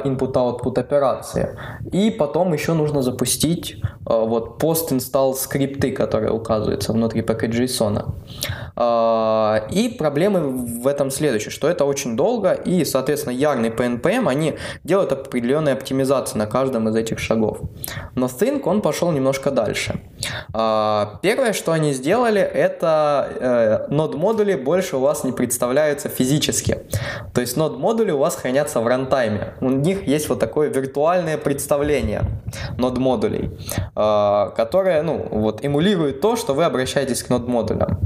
input-output операции. И потом еще нужно запустить э, вот post-install скрипты, которые указываются внутри package.json. Э, и проблемы в этом следующее, что это очень долго, и, соответственно, ярный PNPM, они делают определенные оптимизации на каждом из этих шагов. Но Think, он пошел немножко дальше. Э, первое, что они сделали, это э, нод модули больше у вас не представляют являются физически. То есть нод модули у вас хранятся в рантайме. У них есть вот такое виртуальное представление нод модулей, а, которое ну, вот, эмулирует то, что вы обращаетесь к нод модулям.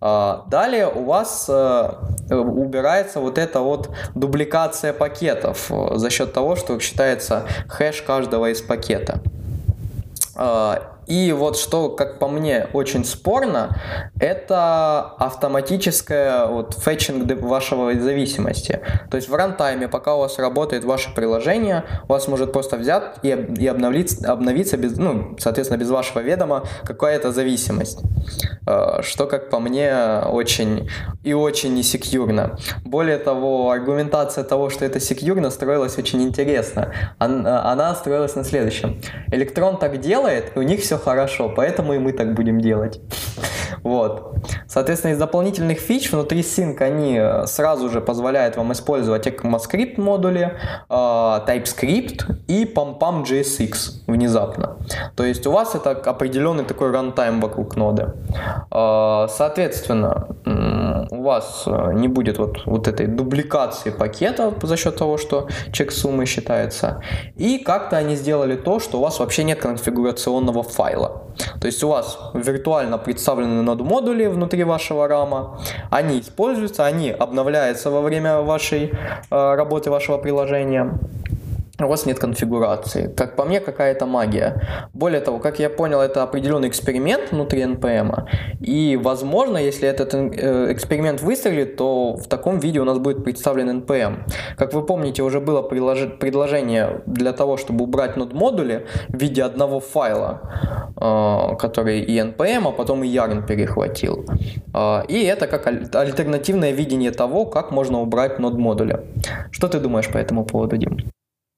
А, далее у вас э, убирается вот эта вот дубликация пакетов э, за счет того, что считается хэш каждого из пакета. И вот что, как по мне, очень спорно, это автоматическое вот фетчинг вашего зависимости. То есть в рантайме, пока у вас работает ваше приложение, у вас может просто взять и, и обновиться, обновиться без, ну, соответственно, без вашего ведома какая-то зависимость. Э, что, как по мне, очень и очень несекьюрно. Более того, аргументация того, что это секьюрно, строилась очень интересно. Она строилась на следующем. Электрон так делает, и у них все все хорошо, поэтому и мы так будем делать. Вот. Соответственно, из дополнительных фич внутри Sync они э, сразу же позволяют вам использовать ECMAScript модули, э, TypeScript и пам-пам JSX внезапно. То есть у вас это определенный такой рантайм вокруг ноды. Э, соответственно, у вас не будет вот, вот этой дубликации пакета за счет того, что чек суммы считается. И как-то они сделали то, что у вас вообще нет конфигурационного файла. То есть у вас виртуально представлены нод модули внутри вашего рама, они используются, они обновляются во время вашей э, работы вашего приложения у вас нет конфигурации. Как по мне, какая-то магия. Более того, как я понял, это определенный эксперимент внутри NPM. И, возможно, если этот э, эксперимент выстрелит, то в таком виде у нас будет представлен NPM. Как вы помните, уже было предложение для того, чтобы убрать нод модули в виде одного файла, э, который и NPM, а потом и Yarn перехватил. Э, и это как альтернативное видение того, как можно убрать нод модуля. Что ты думаешь по этому поводу, Дим?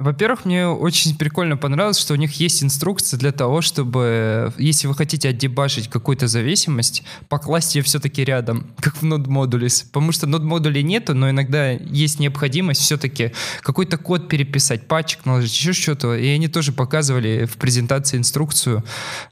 Во-первых, мне очень прикольно понравилось, что у них есть инструкция для того, чтобы, если вы хотите отдебашить какую-то зависимость, покласть ее все-таки рядом, как в Modules. Потому что Node модулей нету, но иногда есть необходимость все-таки какой-то код переписать, патчик наложить, еще что-то. И они тоже показывали в презентации инструкцию.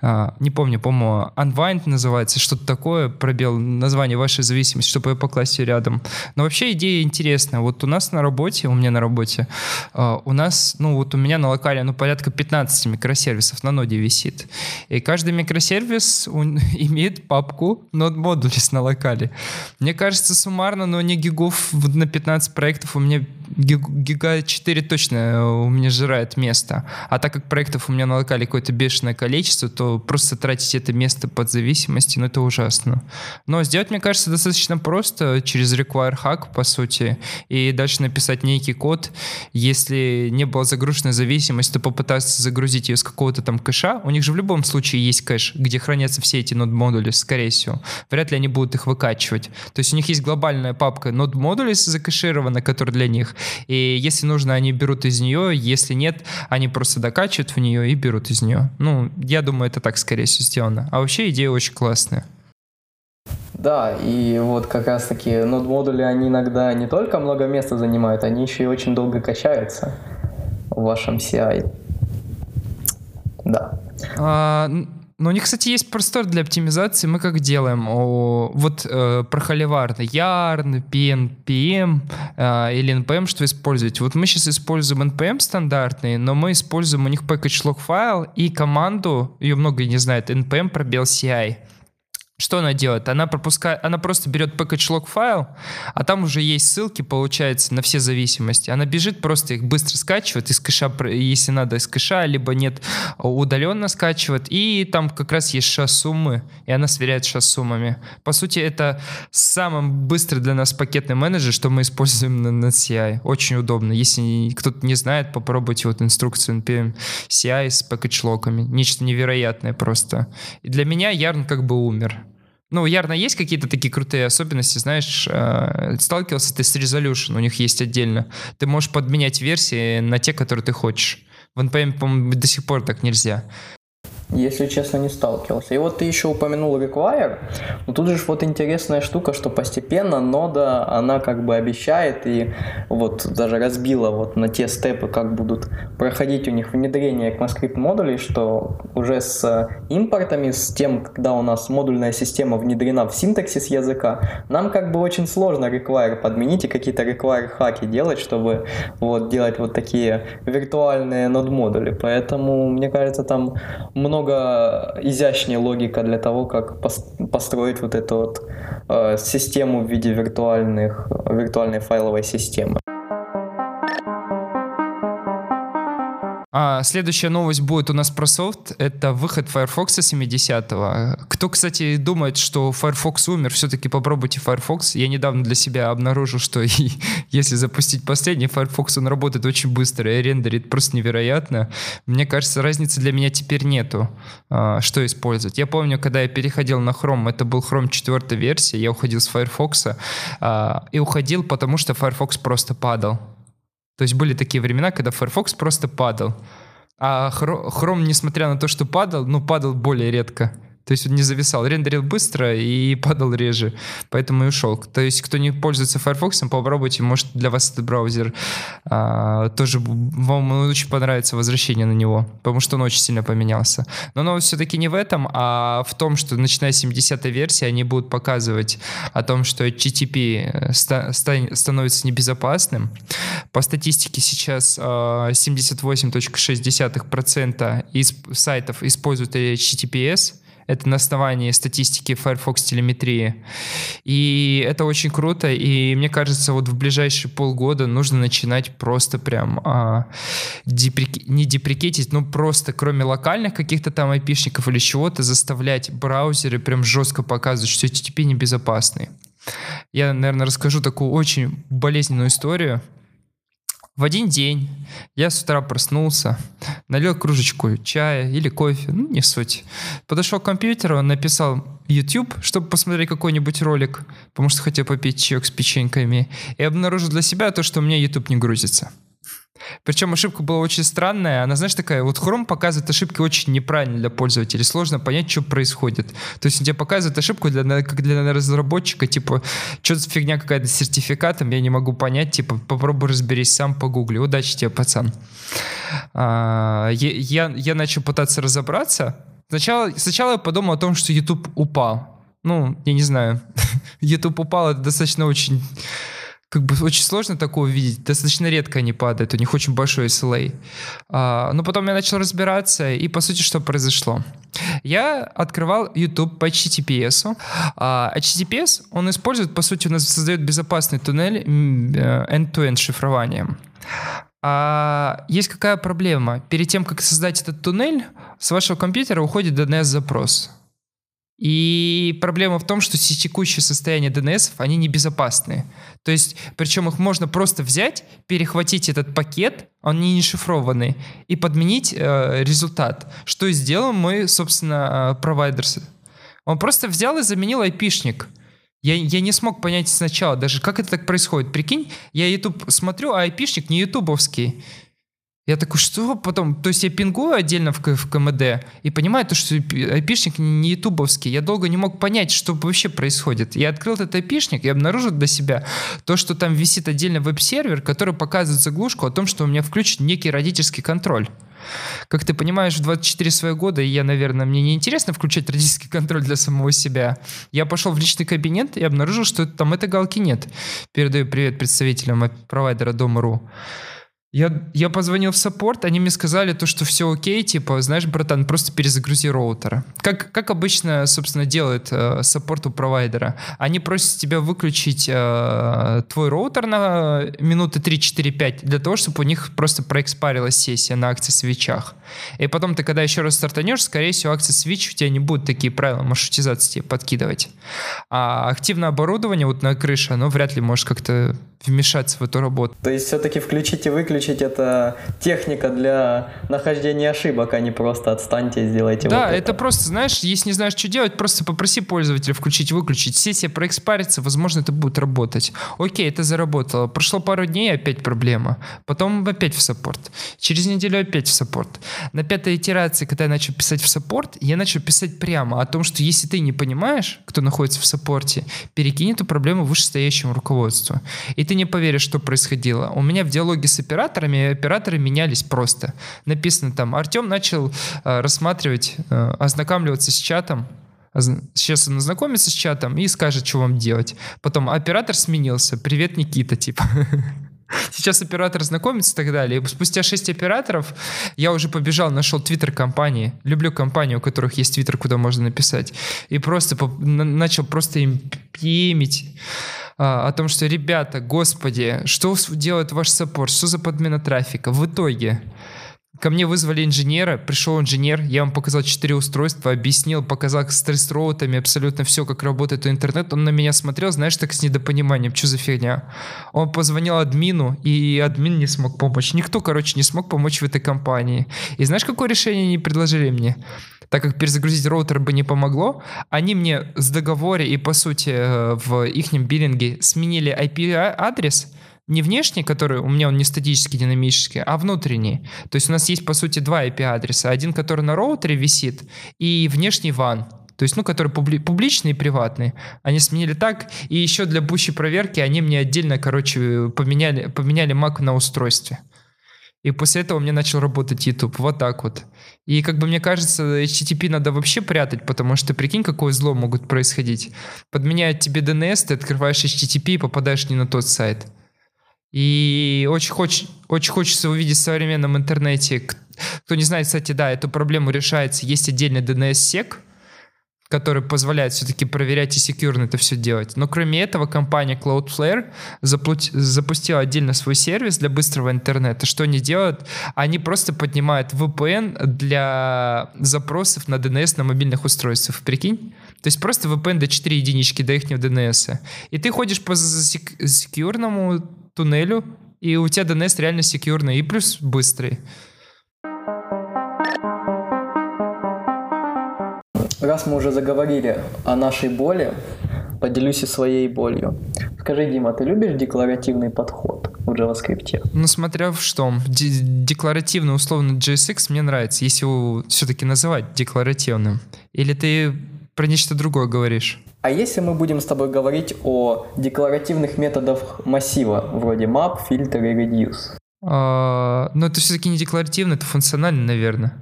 А, не помню, по-моему, Unwind называется, что-то такое, пробел название вашей зависимости, чтобы ее покласть рядом. Но вообще идея интересная. Вот у нас на работе, у меня на работе, а, у нас нас, ну вот у меня на локале, ну порядка 15 микросервисов на ноде висит. И каждый микросервис он имеет папку нод модулис на локале. Мне кажется, суммарно, но не гигов на 15 проектов у меня Гига 4 точно у меня жирает место. А так как проектов у меня на локале какое-то бешеное количество, то просто тратить это место под зависимости, ну это ужасно. Но сделать, мне кажется, достаточно просто через require hack, по сути, и дальше написать некий код. Если не была загружена зависимость, то попытаться загрузить ее с какого-то там кэша. У них же в любом случае есть кэш, где хранятся все эти нод-модули, скорее всего. Вряд ли они будут их выкачивать. То есть у них есть глобальная папка нод-модули закэширована, которая для них. И если нужно, они берут из нее. Если нет, они просто докачивают в нее и берут из нее. Ну, я думаю, это так, скорее всего, сделано. А вообще идея очень классная. Да, и вот как раз таки нод-модули, они иногда не только много места занимают, они еще и очень долго качаются в вашем CI. Да. А, но у них, кстати, есть простор для оптимизации. Мы как делаем? О, вот э, про холиварно. Yarn, PN, PM э, или NPM, что использовать. Вот мы сейчас используем NPM стандартный, но мы используем у них package log файл и команду, ее много не знает, npm пробел CI. Что она делает? Она пропускает, она просто берет package файл, а там уже есть ссылки, получается, на все зависимости. Она бежит, просто их быстро скачивает из кэша, если надо из кэша, либо нет, удаленно скачивает, и там как раз есть ша-суммы, и она сверяет ша-суммами. По сути, это самый быстрый для нас пакетный менеджер, что мы используем на, на CI. Очень удобно. Если кто-то не знает, попробуйте вот инструкцию NPM CI с package. Нечто невероятное просто. И для меня Yarn как бы умер. Ну, Ярно есть какие-то такие крутые особенности, знаешь, э, сталкивался ты с Resolution, у них есть отдельно. Ты можешь подменять версии на те, которые ты хочешь. В NPM, по-моему, до сих пор так нельзя. Если честно, не сталкивался. И вот ты еще упомянул Require. Но тут же вот интересная штука, что постепенно нода, она как бы обещает и вот даже разбила вот на те степы, как будут проходить у них внедрение ECMAScript модулей, что уже с импортами, с тем, когда у нас модульная система внедрена в синтаксис языка, нам как бы очень сложно Require подменить и какие-то Require хаки делать, чтобы вот делать вот такие виртуальные нод модули. Поэтому, мне кажется, там много намного изящнее логика для того, как построить вот эту вот э, систему в виде виртуальных, виртуальной файловой системы. А, следующая новость будет у нас про софт. Это выход Firefox 70-го. Кто, кстати, думает, что Firefox умер, все-таки попробуйте Firefox. Я недавно для себя обнаружил, что если запустить последний Firefox, он работает очень быстро и рендерит просто невероятно. Мне кажется, разницы для меня теперь нету, а, что использовать. Я помню, когда я переходил на Chrome, это был Chrome 4 версия, я уходил с Firefox, а, и уходил, потому что Firefox просто падал. То есть были такие времена, когда Firefox просто падал. А Chrome, несмотря на то, что падал, ну, падал более редко. То есть он не зависал, рендерил быстро и падал реже, поэтому и ушел. То есть кто не пользуется Firefox, попробуйте, может для вас этот браузер а, тоже вам очень понравится возвращение на него, потому что он очень сильно поменялся. Но новость все-таки не в этом, а в том, что начиная с 70 версии они будут показывать о том, что HTTP ста- ста- становится небезопасным. По статистике сейчас а, 78.6% из сайтов используют HTTPS, это на основании статистики Firefox телеметрии. И это очень круто, и мне кажется, вот в ближайшие полгода нужно начинать просто прям а, деприк... не деприкетить, но просто кроме локальных каких-то там айпишников или чего-то заставлять браузеры прям жестко показывать, что HTTP небезопасный. Я, наверное, расскажу такую очень болезненную историю. В один день я с утра проснулся, налил кружечку чая или кофе, ну не суть. Подошел к компьютеру, написал YouTube, чтобы посмотреть какой-нибудь ролик, потому что хотел попить чаек с печеньками, и обнаружил для себя то, что у меня YouTube не грузится. Причем ошибка была очень странная. Она, знаешь, такая, вот Chrome показывает ошибки очень неправильно для пользователей. Сложно понять, что происходит. То есть он тебе показывает ошибку для, как для разработчика, типа, что-то фигня какая-то с сертификатом, я не могу понять, типа, попробуй разберись сам, погугли. Удачи тебе, пацан. А, я, я начал пытаться разобраться. Сначала, сначала я подумал о том, что YouTube упал. Ну, я не знаю. YouTube упал, это достаточно очень как бы очень сложно такое увидеть. Достаточно редко они падают, у них очень большой SLA. А, но потом я начал разбираться, и по сути что произошло? Я открывал YouTube по HTTPS. А HTTPS, он использует, по сути, у нас создает безопасный туннель э, end-to-end шифрованием. А есть какая проблема? Перед тем, как создать этот туннель, с вашего компьютера уходит DNS-запрос. И проблема в том, что текущее состояние DNS, они небезопасные. То есть, причем их можно просто взять, перехватить этот пакет, он не шифрованный, и подменить э, результат. Что сделал мой, собственно, э, провайдер. Он просто взял и заменил айпишник. Я, я не смог понять сначала даже, как это так происходит. Прикинь, я YouTube смотрю, а айпишник не ютубовский. Я такой, что потом? То есть я пингую отдельно в, в КМД и понимаю то, что айпишник не ютубовский. Я долго не мог понять, что вообще происходит. Я открыл этот айпишник и обнаружил для себя то, что там висит отдельно веб-сервер, который показывает заглушку о том, что у меня включен некий родительский контроль. Как ты понимаешь, в 24 свои года, я, наверное, мне не интересно включать родительский контроль для самого себя. Я пошел в личный кабинет и обнаружил, что там этой галки нет. Передаю привет представителям провайдера Дома.ру. Я, я позвонил в саппорт, они мне сказали то, что все окей, типа, знаешь, братан, просто перезагрузи роутера. Как, как обычно, собственно, делает э, саппорт у провайдера. Они просят тебя выключить э, твой роутер на минуты 3-4-5 для того, чтобы у них просто проэкспарилась сессия на access switch ах. И потом ты, когда еще раз стартанешь, скорее всего, access switch у тебя не будут такие правила маршрутизации тебе подкидывать. А активное оборудование вот на крыше, оно вряд ли может как-то вмешаться в эту работу. То есть все-таки включить и выключить это техника для нахождения ошибок, а не просто отстаньте и сделайте Да, вот это. это просто, знаешь, если не знаешь, что делать, просто попроси пользователя включить и выключить. Сессия проэкспарится, возможно, это будет работать. Окей, это заработало. Прошло пару дней, опять проблема. Потом опять в саппорт. Через неделю опять в саппорт. На пятой итерации, когда я начал писать в саппорт, я начал писать прямо о том, что если ты не понимаешь, кто находится в саппорте, перекинь эту проблему вышестоящему руководству. И ты не поверишь, что происходило. У меня в диалоге с операторами операторы менялись просто. Написано там, Артем начал э, рассматривать, э, ознакомливаться с чатом, Сейчас он ознакомится с чатом и скажет, что вам делать. Потом оператор сменился. Привет, Никита, типа. Сейчас оператор знакомится и так далее. Спустя 6 операторов я уже побежал, нашел твиттер компании. Люблю компании, у которых есть твиттер, куда можно написать. И просто начал просто им пемить а, о том, что, ребята, господи, что делает ваш саппорт, что за подмена трафика? В итоге Ко мне вызвали инженера, пришел инженер, я вам показал четыре устройства, объяснил, показал с стресс-роутами абсолютно все, как работает интернет. Он на меня смотрел, знаешь, так с недопониманием, что за фигня. Он позвонил админу, и админ не смог помочь. Никто, короче, не смог помочь в этой компании. И знаешь, какое решение они предложили мне? Так как перезагрузить роутер бы не помогло, они мне с договоре и, по сути, э, в их биллинге сменили IP-адрес, не внешний, который у меня он не статический, динамический, а внутренний. То есть у нас есть, по сути, два IP-адреса. Один, который на роутере висит, и внешний WAN. То есть, ну, который публи- публичный и приватный. Они сменили так, и еще для пущей проверки они мне отдельно, короче, поменяли, поменяли Mac на устройстве. И после этого мне начал работать YouTube. Вот так вот. И как бы мне кажется, HTTP надо вообще прятать, потому что прикинь, какое зло могут происходить. Подменяют тебе DNS, ты открываешь HTTP и попадаешь не на тот сайт. И очень, хоч, очень хочется увидеть в современном интернете. Кто не знает, кстати, да, эту проблему решается. Есть отдельный DNS-сек, который позволяет все-таки проверять и секьюрно это все делать. Но кроме этого, компания Cloudflare запустила отдельно свой сервис для быстрого интернета. Что они делают? Они просто поднимают VPN для запросов на DNS на мобильных устройствах. Прикинь? То есть просто VPN до 4 единички до их DNS. И ты ходишь по секьюрному туннелю, и у тебя DNS реально секьюрный и плюс быстрый. Раз мы уже заговорили о нашей боли, поделюсь и своей болью. Скажи, Дима, ты любишь декларативный подход в JavaScript? Ну, смотря в что. Декларативный, условно, JSX мне нравится, если его все-таки называть декларативным. Или ты про нечто другое говоришь? А если мы будем с тобой говорить о декларативных методах массива, вроде map, filter и reduce? А, но это все-таки не декларативно, это функционально, наверное.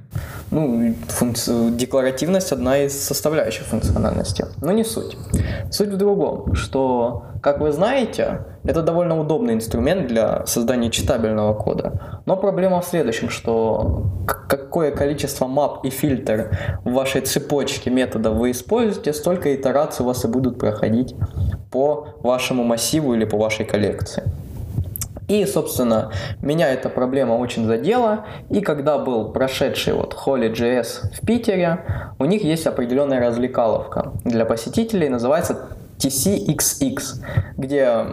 ну, функци... декларативность одна из составляющих функциональности. Но не суть. Суть в другом, что, как вы знаете, это довольно удобный инструмент для создания читабельного кода. Но проблема в следующем, что какое количество мап и фильтр в вашей цепочке методов вы используете, столько итераций у вас и будут проходить по вашему массиву или по вашей коллекции. И, собственно, меня эта проблема очень задела. И когда был прошедший вот Holy.js в Питере, у них есть определенная развлекаловка для посетителей, называется TCXX, где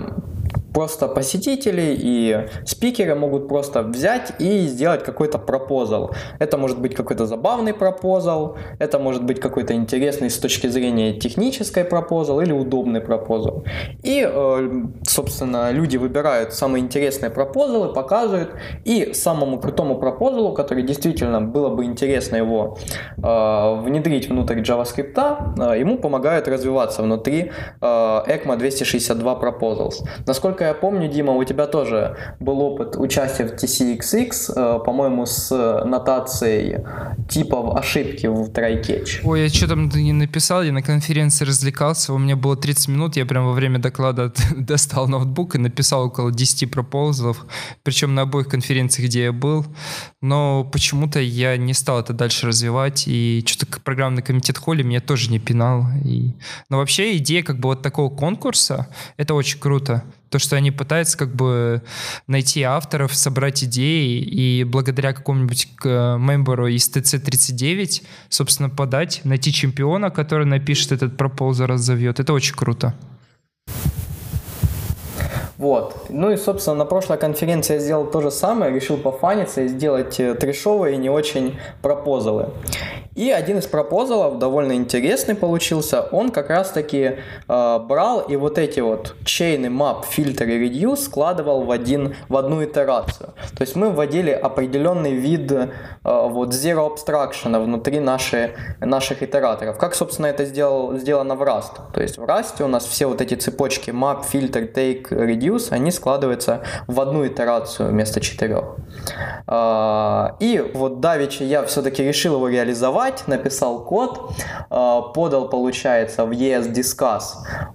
просто посетители и спикеры могут просто взять и сделать какой-то пропозал. Это может быть какой-то забавный пропозал, это может быть какой-то интересный с точки зрения технической пропозал или удобный пропозал. И, э, собственно, люди выбирают самые интересные пропозалы, показывают, и самому крутому пропозалу, который действительно было бы интересно его э, внедрить внутрь JavaScript, э, ему помогают развиваться внутри ECMA 262 Proposals. Насколько насколько я помню, Дима, у тебя тоже был опыт участия в TCXX, э, по-моему, с нотацией типов ошибки в try-catch. Ой, я что там не написал, я на конференции развлекался, у меня было 30 минут, я прямо во время доклада достал ноутбук и написал около 10 пропозалов, причем на обоих конференциях, где я был, но почему-то я не стал это дальше развивать, и что-то программный комитет Холли меня тоже не пинал. И... Но вообще идея как бы вот такого конкурса, это очень круто. То, что они пытаются как бы найти авторов, собрать идеи и благодаря какому-нибудь мемберу из TC39, собственно, подать, найти чемпиона, который напишет этот пропозал, разовьет. Это очень круто. Вот. Ну и, собственно, на прошлой конференции я сделал то же самое, решил пофаниться и сделать э, трешовые не очень пропозалы. И один из пропозалов, довольно интересный получился, он как раз-таки э, брал и вот эти вот чейны, map, фильтр и reduce складывал в, один, в одну итерацию. То есть мы вводили определенный вид э, вот zero abstraction внутри наши, наших итераторов. Как, собственно, это сделал, сделано в Rust. То есть в Rust у нас все вот эти цепочки map, фильтр, take, reduce, они складываются в одну итерацию вместо четырех. Э, и вот давеча я все-таки решил его реализовать, рисовать, написал код, э, подал, получается, в ES Discuss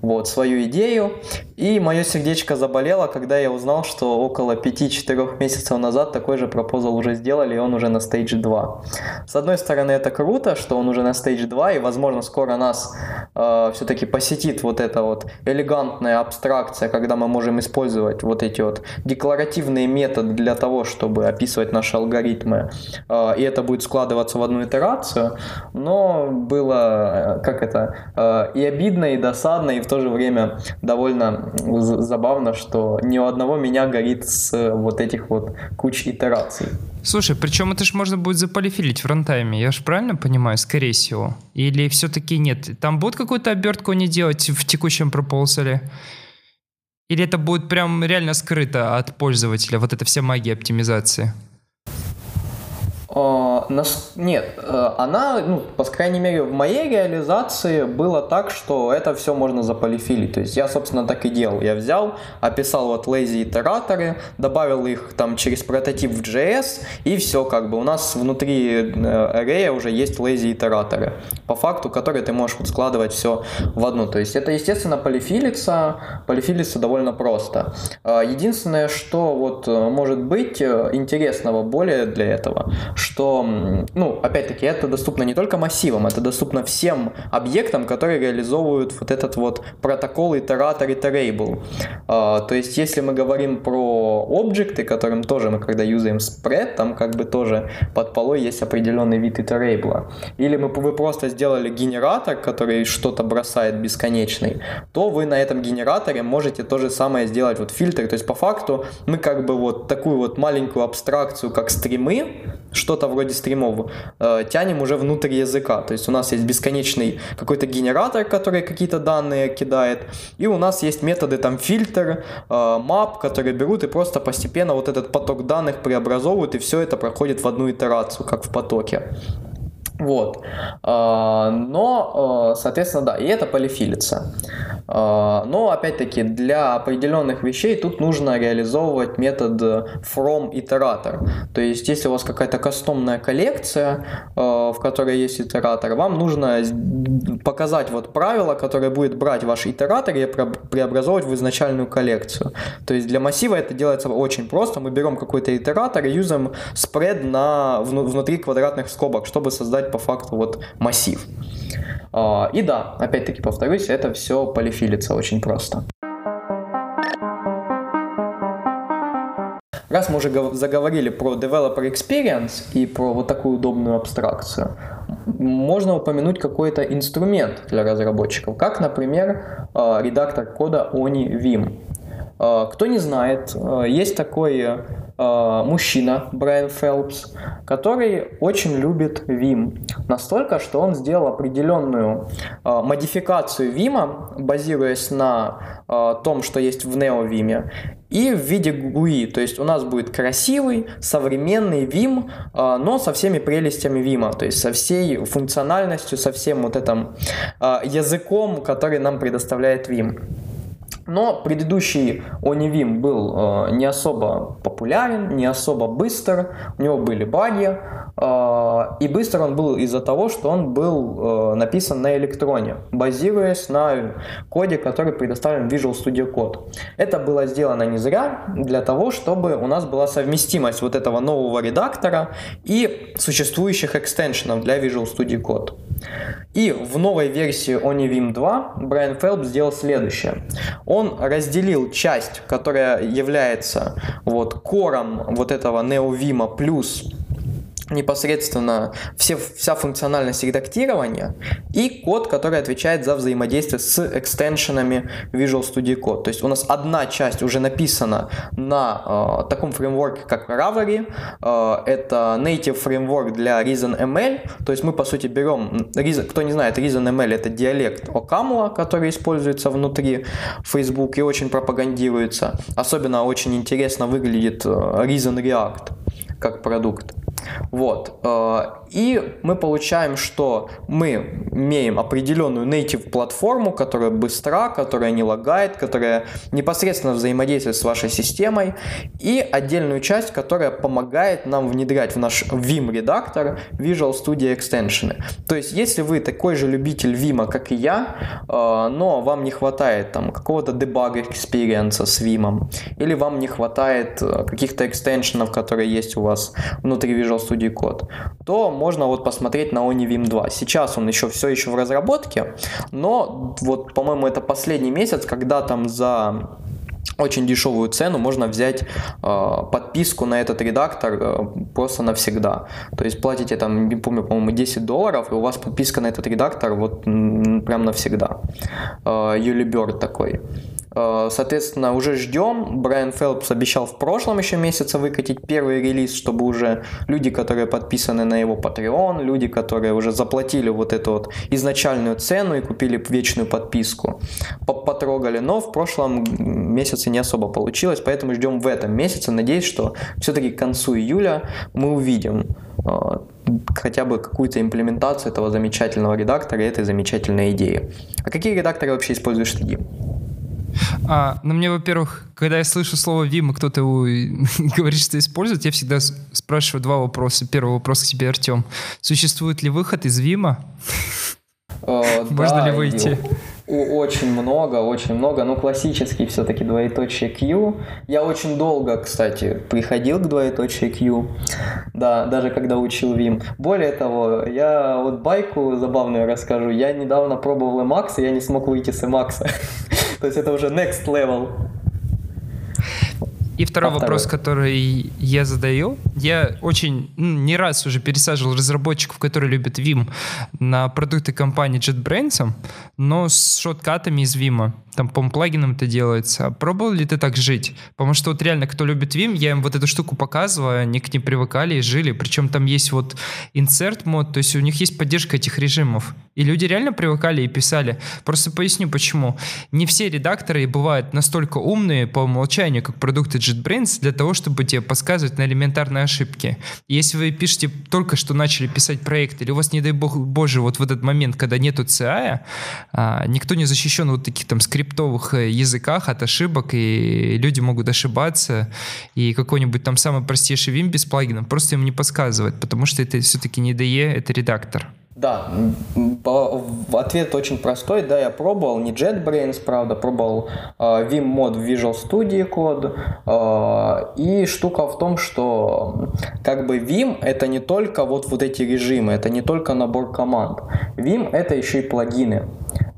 вот, свою идею, и мое сердечко заболело, когда я узнал, что около 5-4 месяцев назад такой же пропозал уже сделали, и он уже на Stage 2. С одной стороны, это круто, что он уже на Stage 2, и, возможно, скоро нас э, все-таки посетит вот эта вот элегантная абстракция, когда мы можем использовать вот эти вот декларативные методы для того, чтобы описывать наши алгоритмы, э, и это будет складываться в одну итерацию. Но было, э, как это, э, и обидно, и досадно, и в то же время довольно забавно, что ни у одного меня горит с вот этих вот куч итераций. Слушай, причем это же можно будет заполифилить в рантайме, я же правильно понимаю, скорее всего? Или все-таки нет? Там будут какую-то обертку не делать в текущем пропоусале? Или это будет прям реально скрыто от пользователя, вот эта вся магия оптимизации? А, нет, э, она, ну, по крайней мере, в моей реализации было так, что это все можно заполифилить. То есть я, собственно, так и делал. Я взял, описал вот lazy итераторы, добавил их там через прототип в JS, и все, как бы у нас внутри э, array уже есть lazy итераторы, по факту, которые ты можешь вот складывать все в одну. То есть это, естественно, полифилится, полифилится довольно просто. А, единственное, что вот э, может быть интересного более для этого, что, ну, опять-таки, это доступно не только массивам, это доступно всем объектам, которые реализовывают вот этот вот протокол итератор iterable. А, то есть, если мы говорим про объекты, которым тоже мы, когда юзаем spread, там как бы тоже под полой есть определенный вид iterable. Или мы, вы просто сделали генератор, который что-то бросает бесконечный, то вы на этом генераторе можете то же самое сделать вот фильтр. То есть, по факту, мы как бы вот такую вот маленькую абстракцию, как стримы, что-то вроде стримов, э, тянем уже внутрь языка. То есть у нас есть бесконечный какой-то генератор, который какие-то данные кидает, и у нас есть методы там фильтр, э, map, которые берут и просто постепенно вот этот поток данных преобразовывают, и все это проходит в одну итерацию, как в потоке. Вот. А, но, а, соответственно, да, и это полифилится. А, но, опять-таки, для определенных вещей тут нужно реализовывать метод from итератор. То есть, если у вас какая-то кастомная коллекция, в которой есть итератор, вам нужно показать вот правило, которое будет брать ваш итератор и преобразовывать в изначальную коллекцию. То есть, для массива это делается очень просто. Мы берем какой-то итератор и юзаем спред на, внутри квадратных скобок, чтобы создать по факту вот массив. А, и да, опять-таки повторюсь, это все полифилится очень просто. Раз мы уже заговорили про developer experience и про вот такую удобную абстракцию, можно упомянуть какой-то инструмент для разработчиков, как, например, а, редактор кода Oni Vim. А, кто не знает, есть такой мужчина Брайан Фелпс, который очень любит Vim. Настолько, что он сделал определенную э, модификацию Vim, базируясь на э, том, что есть в NeoVim, и в виде GUI. То есть у нас будет красивый, современный Vim, э, но со всеми прелестями Vim, то есть со всей функциональностью, со всем вот этим э, языком, который нам предоставляет Vim. Но предыдущий Онивим был э, не особо популярен, не особо быстр, у него были баги, и быстр он был из-за того, что он был э, написан на электроне, базируясь на коде, который предоставлен Visual Studio Code. Это было сделано не зря, для того, чтобы у нас была совместимость вот этого нового редактора и существующих экстеншенов для Visual Studio Code. И в новой версии OniVim 2 Брайан Фелп сделал следующее. Он разделил часть, которая является вот кором вот этого NeoVim плюс непосредственно все, вся функциональность редактирования и код, который отвечает за взаимодействие с экстеншенами Visual Studio Code. То есть у нас одна часть уже написана на э, таком фреймворке, как Ravelry. Э, это native фреймворк для ReasonML. То есть мы, по сути, берем... Кто не знает, ReasonML — это диалект Окамуа, который используется внутри Facebook и очень пропагандируется. Особенно очень интересно выглядит э, Reason React как продукт. Вот. Э, и мы получаем, что мы имеем определенную native платформу, которая быстра, которая не лагает, которая непосредственно взаимодействует с вашей системой, и отдельную часть, которая помогает нам внедрять в наш Vim редактор Visual Studio Extension. То есть, если вы такой же любитель Vim, как и я, э, но вам не хватает там какого-то дебага экспириенса с Vim, или вам не хватает э, каких-то экстеншенов, которые есть у вас внутри Visual Studio Code, то можно вот посмотреть на Oni Vim 2. Сейчас он еще все еще в разработке, но вот, по-моему, это последний месяц, когда там за очень дешевую цену можно взять э, подписку на этот редактор э, просто навсегда. То есть платите там, не помню, по-моему, 10 долларов, и у вас подписка на этот редактор вот прям навсегда. Э, Юлиберт такой. Э, соответственно, уже ждем. Брайан Фелпс обещал в прошлом еще месяце выкатить первый релиз, чтобы уже люди, которые подписаны на его Patreon, люди, которые уже заплатили вот эту вот изначальную цену и купили вечную подписку, потрогали. Но в прошлом месяце не особо получилось, поэтому ждем в этом месяце. Надеюсь, что все-таки к концу июля мы увидим э, хотя бы какую-то имплементацию этого замечательного редактора и этой замечательной идеи. А какие редакторы вообще используешь ты? А, ну, мне, во-первых, когда я слышу слово Vim, кто-то его говорит, что использует, я всегда спрашиваю два вопроса. Первый вопрос к тебе, Артем. Существует ли выход из Вима? Можно ли выйти? Очень много, очень много. Ну, классический все-таки двоеточие Q. Я очень долго, кстати, приходил к двоеточию Q. Да, даже когда учил Vim. Более того, я вот байку забавную расскажу. Я недавно пробовал Emacs, и я не смог выйти с Emacs. То есть это уже next level. И второй а вопрос, второй. который я задаю. Я очень ну, не раз уже пересаживал разработчиков, которые любят Vim, на продукты компании JetBrains, но с шоткатами из Vim там, по плагинам это делается. Пробовал ли ты так жить? Потому что вот реально, кто любит Vim, я им вот эту штуку показываю, они к ней привыкали и жили. Причем там есть вот insert мод, то есть у них есть поддержка этих режимов. И люди реально привыкали и писали. Просто поясню почему. Не все редакторы бывают настолько умные по умолчанию, как продукты JetBrains для того, чтобы тебе подсказывать на элементарные ошибки. Если вы пишете, только что начали писать проект, или у вас, не дай бог, боже, вот в этот момент, когда нету CI, а, никто не защищен вот таких там скриптовых э, языках от ошибок, и люди могут ошибаться, и какой-нибудь там самый простейший Vim без плагинов просто им не подсказывает, потому что это все-таки не IDE, это редактор. Да, ответ очень простой. Да, я пробовал не JetBrains, правда, пробовал э, мод в Visual Studio Code. Э, и штука в том, что как бы Vim это не только вот, вот эти режимы, это не только набор команд. Vim это еще и плагины.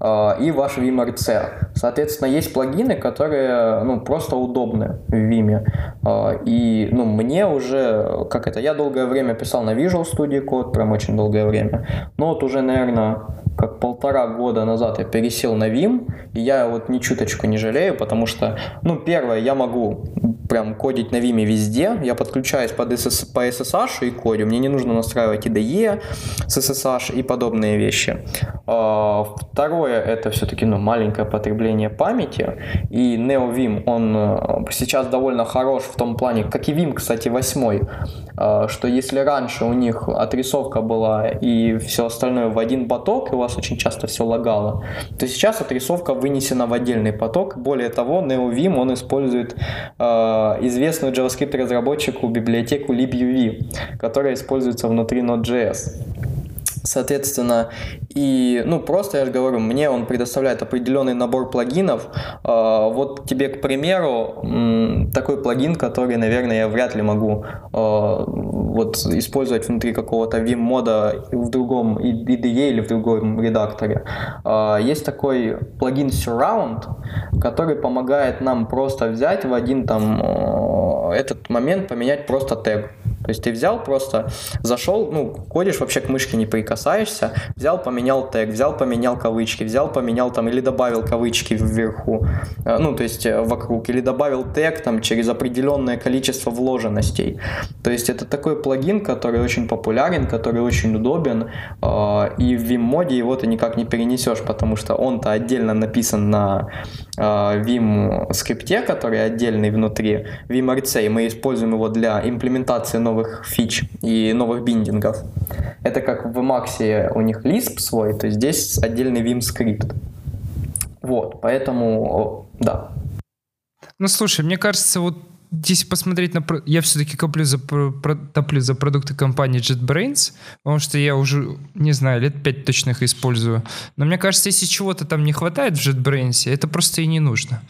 А, и ваш VimRC. Соответственно, есть плагины, которые ну, просто удобны в Vim. А, и ну, мне уже, как это, я долгое время писал на Visual Studio Code, прям очень долгое время. Но вот уже, наверное, как полтора года назад я пересел на Vim, и я вот ни чуточку не жалею, потому что, ну, первое, я могу прям кодить на Vim везде, я подключаюсь под SS, по SSH и кодю, мне не нужно настраивать IDE с SSH и подобные вещи. А, второе, это все-таки ну, маленькое потребление памяти, и NeoVim, он э, сейчас довольно хорош в том плане, как и Vim, кстати, 8, а, что если раньше у них отрисовка была и все остальное в один поток, и у вас очень часто все лагало, то сейчас отрисовка вынесена в отдельный поток. Более того, NeoVim, он использует э, известную JavaScript разработчику библиотеку libuv, которая используется внутри Node.js. Соответственно, и, ну, просто, я же говорю, мне он предоставляет определенный набор плагинов. А, вот тебе, к примеру, такой плагин, который, наверное, я вряд ли могу а, вот использовать внутри какого-то Vim мода в другом IDE или в другом редакторе. А, есть такой плагин Surround, который помогает нам просто взять в один там этот момент поменять просто тег. То есть ты взял просто, зашел, ну, ходишь вообще к мышке не прикасаешься, взял, поменял тег, взял, поменял кавычки, взял, поменял там или добавил кавычки вверху, э, ну, то есть э, вокруг, или добавил тег там через определенное количество вложенностей. То есть это такой плагин, который очень популярен, который очень удобен, э, и в Vim-моде его ты никак не перенесешь, потому что он-то отдельно написан на Vim скрипте, который отдельный внутри VimRC, и мы используем его для имплементации новых новых фич и новых биндингов. Это как в Emacs у них Lisp свой, то здесь отдельный Vim скрипт. Вот, поэтому, да. Ну, слушай, мне кажется, вот если посмотреть на... Я все-таки коплю за, топлю за продукты компании JetBrains, потому что я уже, не знаю, лет пять точно их использую. Но мне кажется, если чего-то там не хватает в JetBrains, это просто и не нужно.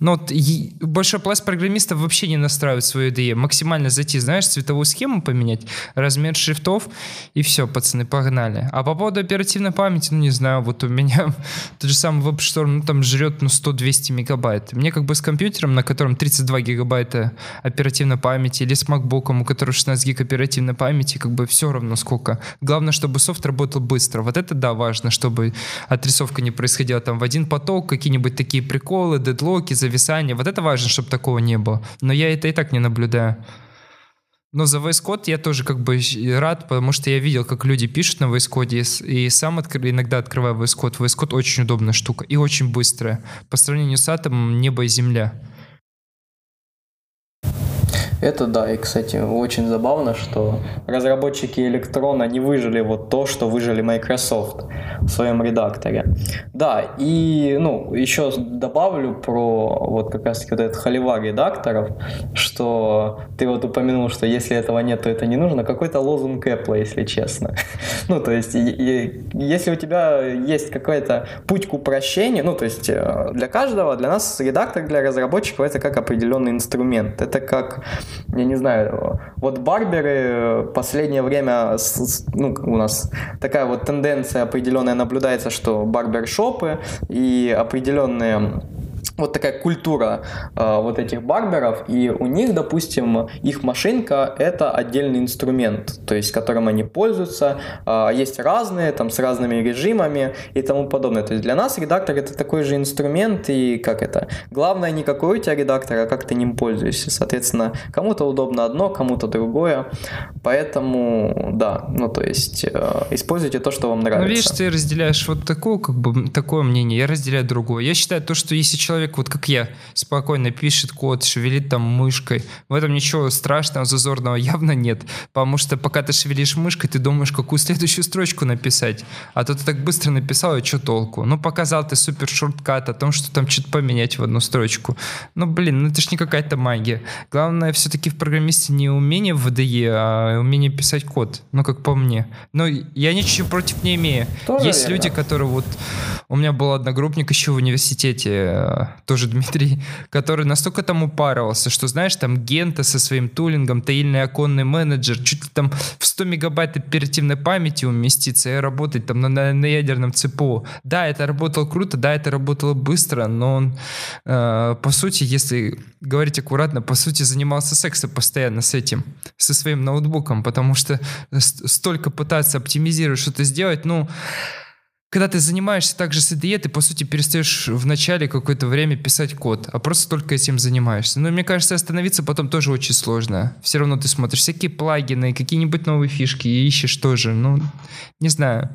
Но вот большой пласт программистов вообще не настраивает свою IDE. Максимально зайти, знаешь, цветовую схему поменять, размер шрифтов, и все, пацаны, погнали. А по поводу оперативной памяти, ну не знаю, вот у меня тот же самый WebStorm, ну там жрет ну 100-200 мегабайт. Мне как бы с компьютером, на котором 32 гигабайта оперативной памяти, или с MacBook, у которого 16 гиг оперативной памяти, как бы все равно сколько. Главное, чтобы софт работал быстро. Вот это да, важно, чтобы отрисовка не происходила там в один поток, какие-нибудь такие приколы, дедлоки, зависание. Вот это важно, чтобы такого не было. Но я это и так не наблюдаю. Но за Code я тоже как бы рад, потому что я видел, как люди пишут на Code, и сам откр... иногда открываю. VS Code очень удобная штука и очень быстрая. По сравнению с атомом небо и земля. Это да, и, кстати, очень забавно, что разработчики электрона не выжили вот то, что выжили Microsoft в своем редакторе. Да, и, ну, еще добавлю про вот как раз-таки вот этот холивар редакторов, что ты вот упомянул, что если этого нет, то это не нужно. Какой-то лозунг Apple, если честно. ну, то есть, если у тебя есть какой-то путь к упрощению, ну, то есть, э, для каждого, для нас редактор, для разработчиков это как определенный инструмент. Это как я не знаю, вот барберы в последнее время, ну, у нас такая вот тенденция определенная наблюдается, что барбершопы и определенные вот такая культура э, вот этих барберов, и у них, допустим, их машинка это отдельный инструмент, то есть которым они пользуются, э, есть разные, там с разными режимами и тому подобное. То есть для нас редактор это такой же инструмент, и как это? Главное не какой у тебя редактор, а как ты ним пользуешься. Соответственно, кому-то удобно одно, кому-то другое, поэтому да, ну то есть э, используйте то, что вам нравится. Ну видишь, ты разделяешь вот такое, как бы, такое мнение, я разделяю другое. Я считаю то, что если человек человек, вот как я, спокойно пишет код, шевелит там мышкой. В этом ничего страшного, зазорного явно нет. Потому что пока ты шевелишь мышкой, ты думаешь, какую следующую строчку написать. А то ты так быстро написал, и что толку? Ну, показал ты супер шорткат о том, что там что-то поменять в одну строчку. Ну, блин, ну это ж не какая-то магия. Главное все-таки в программисте не умение в VDE, а умение писать код. Ну, как по мне. Но я ничего против не имею. Тоже Есть верно. люди, которые вот... У меня был одногруппник еще в университете, э, тоже Дмитрий, который настолько там упарывался, что, знаешь, там Гента со своим тулингом, таильный оконный менеджер, чуть ли там в 100 мегабайт оперативной памяти уместится и работать там на, на, на ядерном ЦПО. Да, это работало круто, да, это работало быстро, но он, э, по сути, если говорить аккуратно, по сути, занимался сексом постоянно с этим, со своим ноутбуком, потому что столько пытаться оптимизировать, что-то сделать, ну, когда ты занимаешься также с IDE, ты, по сути, перестаешь в начале какое-то время писать код, а просто только этим занимаешься. Но мне кажется, остановиться потом тоже очень сложно. Все равно ты смотришь всякие плагины, какие-нибудь новые фишки и ищешь тоже. Ну, не знаю.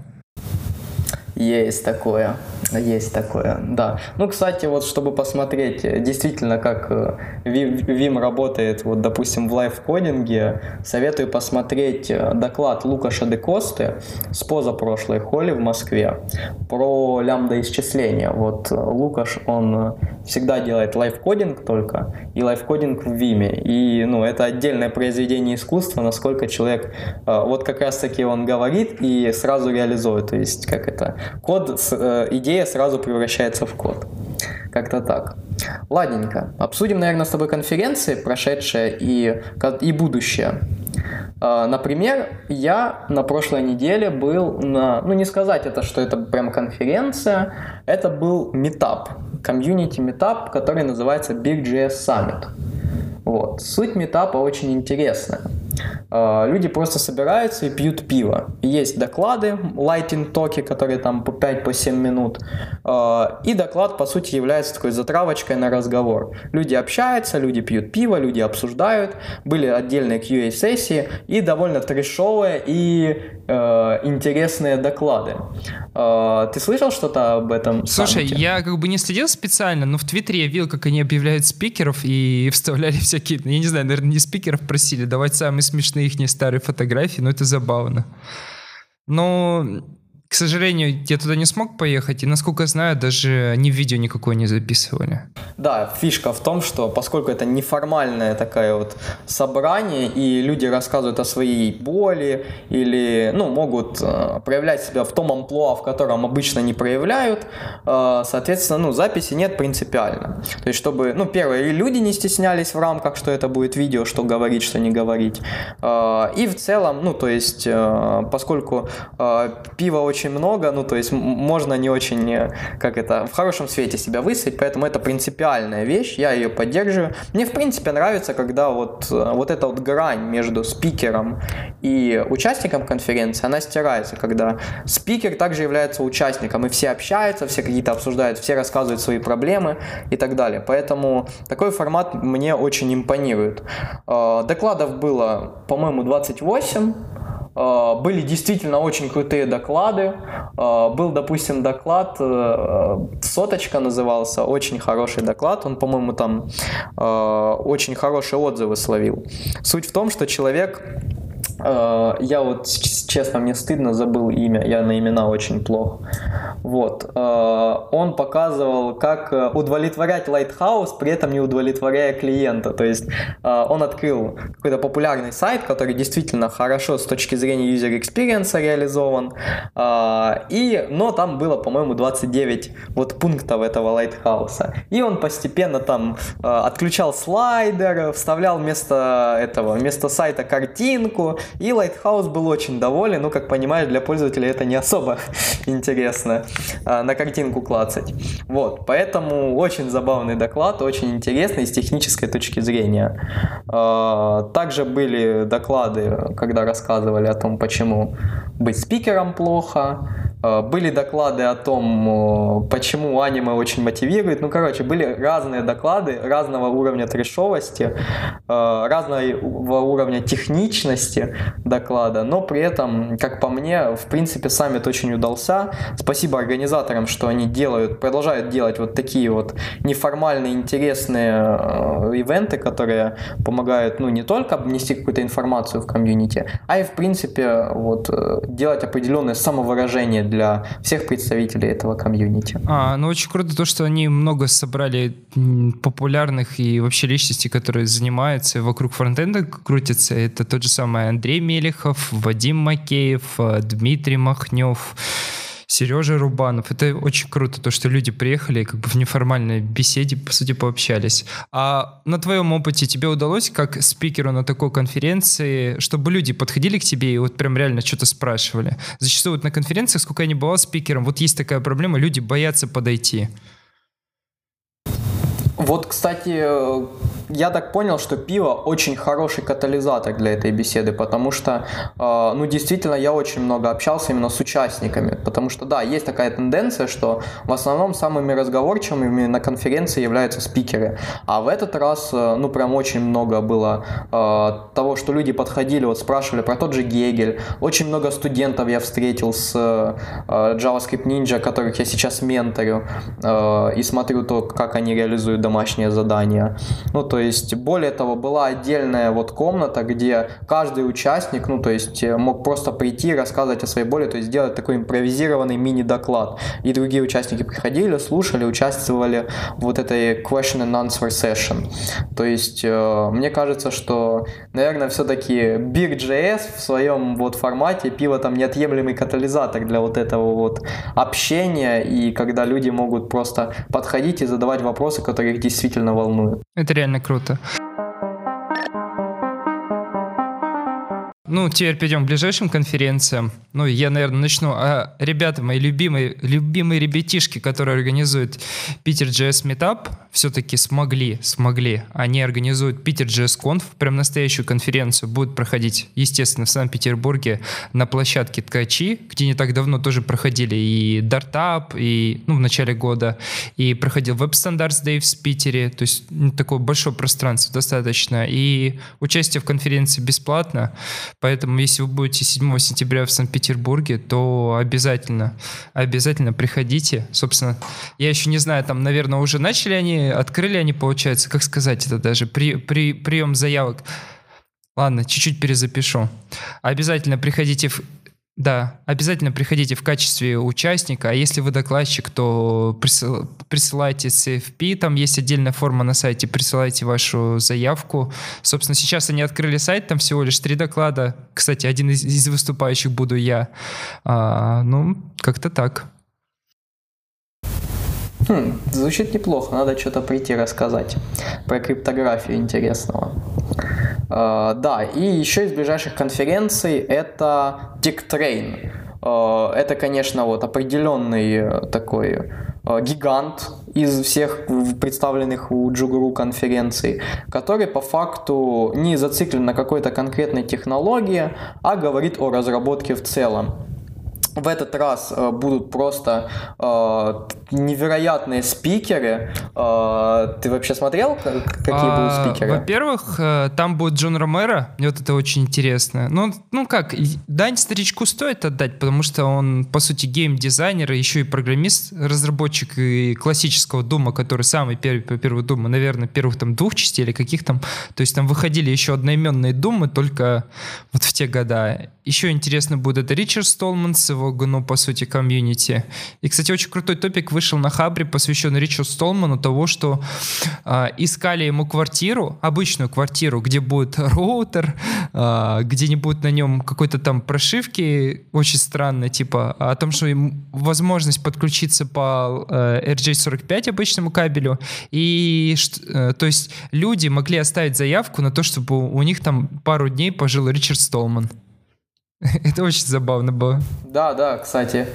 Есть такое, есть такое, да. Ну, кстати, вот чтобы посмотреть э, действительно, как Vim э, работает, вот, допустим, в лайфкодинге, советую посмотреть э, доклад Лукаша де Косты с позапрошлой холли в Москве про лямбда исчисления. Вот Лукаш, он всегда делает лайфкодинг только, и лайфкодинг в Vim. И, ну, это отдельное произведение искусства, насколько человек, вот как раз-таки он говорит и сразу реализует, то есть, как это, код, э, идея сразу превращается в код. Как-то так. Ладненько. Обсудим, наверное, с тобой конференции, прошедшие и, и будущее. А, например, я на прошлой неделе был на... Ну, не сказать это, что это прям конференция, это был метап, комьюнити метап, который называется Big JS Summit. Вот. Суть метапа очень интересная. А, люди просто собираются и пьют пиво. Есть доклады, лайтинг токи, которые там по 5-7 по минут. А, и доклад, по сути, является такой затравочкой на разговор. Люди общаются, люди пьют пиво, люди обсуждают. Были отдельные QA-сессии и довольно трешовые и э, интересные доклады. Э, ты слышал что-то об этом? Слушай, саммите? я как бы не следил специально, но в Твиттере я видел, как они объявляют спикеров и вставляли всякие, я не знаю, наверное, не спикеров просили давать самые смешные их старые фотографии, но это забавно. Но к сожалению, я туда не смог поехать, и, насколько знаю, даже они видео никакое не записывали. Да, фишка в том, что поскольку это неформальное такое вот собрание, и люди рассказывают о своей боли, или, ну, могут э, проявлять себя в том амплуа, в котором обычно не проявляют, э, соответственно, ну, записи нет принципиально. То есть, чтобы, ну, первое, и люди не стеснялись в рамках, что это будет видео, что говорить, что не говорить. Э, и в целом, ну, то есть, э, поскольку э, пиво очень очень много, ну, то есть можно не очень, э, как это, в хорошем свете себя выставить, поэтому это принципиальная вещь, я ее поддерживаю. Мне, в принципе, нравится, когда вот, э, вот эта вот грань между спикером и участником конференции, она стирается, когда спикер также является участником, и все общаются, все какие-то обсуждают, все рассказывают свои проблемы и так далее. Поэтому такой формат мне очень импонирует. Э, докладов было, по-моему, 28, Э, были действительно очень крутые доклады. Э, был, допустим, доклад, э, соточка назывался, очень хороший доклад. Он, по-моему, там очень хорошие отзывы словил. Суть в том, что человек Э, я вот, честно, мне стыдно, забыл имя, я на имена очень плохо. Вот. Э, он показывал, как э, удовлетворять Lighthouse, при этом не удовлетворяя клиента. То есть он открыл какой-то популярный сайт, который действительно хорошо с точки зрения user experience реализован. И, но там было, по-моему, 29 вот пунктов этого Lighthouse. И он постепенно там отключал слайдер, вставлял вместо этого, вместо сайта картинку, и Lighthouse был очень доволен, ну, как понимаешь, для пользователя это не особо интересно а, на картинку клацать. Вот, поэтому очень забавный доклад, очень интересный с технической точки зрения. А, также были доклады, когда рассказывали о том, почему быть спикером плохо, были доклады о том, почему аниме очень мотивирует. Ну, короче, были разные доклады разного уровня трешовости, разного уровня техничности доклада, но при этом, как по мне, в принципе, саммит очень удался. Спасибо организаторам, что они делают, продолжают делать вот такие вот неформальные, интересные ивенты, которые помогают, ну, не только обнести какую-то информацию в комьюнити, а и, в принципе, вот, э, делать определенное самовыражение для всех представителей этого комьюнити. А, ну, очень круто то, что они много собрали популярных и вообще личностей, которые занимаются вокруг фронтенда крутятся. Это тот же самый Андрей Мелехов, Вадим Макеев, э, Дмитрий Махнев, Сережа Рубанов. Это очень круто, то, что люди приехали и как бы в неформальной беседе, по сути, пообщались. А на твоем опыте тебе удалось, как спикеру на такой конференции, чтобы люди подходили к тебе и вот прям реально что-то спрашивали? Зачастую вот на конференциях, сколько я не бывал спикером, вот есть такая проблема, люди боятся подойти. Вот, кстати, я так понял, что пиво очень хороший катализатор для этой беседы, потому что, э, ну, действительно, я очень много общался именно с участниками, потому что, да, есть такая тенденция, что в основном самыми разговорчивыми на конференции являются спикеры, а в этот раз, э, ну, прям очень много было э, того, что люди подходили, вот спрашивали про тот же Гегель, очень много студентов я встретил с э, JavaScript Ninja, которых я сейчас менторю, э, и смотрю то, как они реализуют домашние задания, ну, то есть, более того, была отдельная вот комната, где каждый участник, ну, то есть, э, мог просто прийти, рассказывать о своей боли, то есть, сделать такой импровизированный мини-доклад. И другие участники приходили, слушали, участвовали в вот этой question and answer session. То есть, э, мне кажется, что, наверное, все-таки Big.js в своем вот формате, пиво там неотъемлемый катализатор для вот этого вот общения, и когда люди могут просто подходить и задавать вопросы, которые их действительно волнуют. Это реально круто. Ну, теперь перейдем к ближайшим конференциям. Ну, я, наверное, начну. А, ребята, мои любимые, любимые ребятишки, которые организуют Питер JS Meetup, все-таки смогли, смогли. Они организуют Питер JS Conf, прям настоящую конференцию. Будет проходить, естественно, в Санкт-Петербурге на площадке Ткачи, где не так давно тоже проходили и Дартап, и, ну, в начале года, и проходил Web Standards Day в Питере, то есть ну, такое большое пространство достаточно. И участие в конференции бесплатно. Поэтому, если вы будете 7 сентября в Санкт-Петербурге, то обязательно, обязательно приходите. Собственно, я еще не знаю, там, наверное, уже начали они, открыли они, получается, как сказать это даже, при, при, прием заявок. Ладно, чуть-чуть перезапишу. Обязательно приходите в да, обязательно приходите в качестве участника, а если вы докладчик, то присыл, присылайте CFP, там есть отдельная форма на сайте, присылайте вашу заявку. Собственно, сейчас они открыли сайт, там всего лишь три доклада. Кстати, один из, из выступающих буду я. А, ну, как-то так. Хм, звучит неплохо, надо что-то прийти рассказать про криптографию интересного. Uh, да, и еще из ближайших конференций это TechTrain. Uh, это, конечно, вот определенный такой uh, гигант из всех представленных у Джугуру конференций, который по факту не зациклен на какой-то конкретной технологии, а говорит о разработке в целом. В этот раз э, будут просто э, невероятные спикеры. Э, ты вообще смотрел, какие а, будут спикеры? Во-первых, э, там будет Джон Ромеро. Мне вот это очень интересно. Ну, ну как, дань старичку стоит отдать, потому что он, по сути, гейм-дизайнер, еще и программист, разработчик и классического Дума, который самый первый по первый Дума, наверное, первых там двух частей или каких там. То есть там выходили еще одноименные Думы, только вот в те года. Еще интересно будет это Ричард Столман с его GNU, по сути, комьюнити. И, кстати, очень крутой топик вышел на Хабре, посвящен Ричарду Столману того, что э, искали ему квартиру, обычную квартиру, где будет роутер, э, где не будет на нем какой-то там прошивки очень странной, типа о том, что им возможность подключиться по э, RJ45 обычному кабелю. И, э, то есть, люди могли оставить заявку на то, чтобы у них там пару дней пожил Ричард Столман. Это очень забавно было. Да, да, кстати.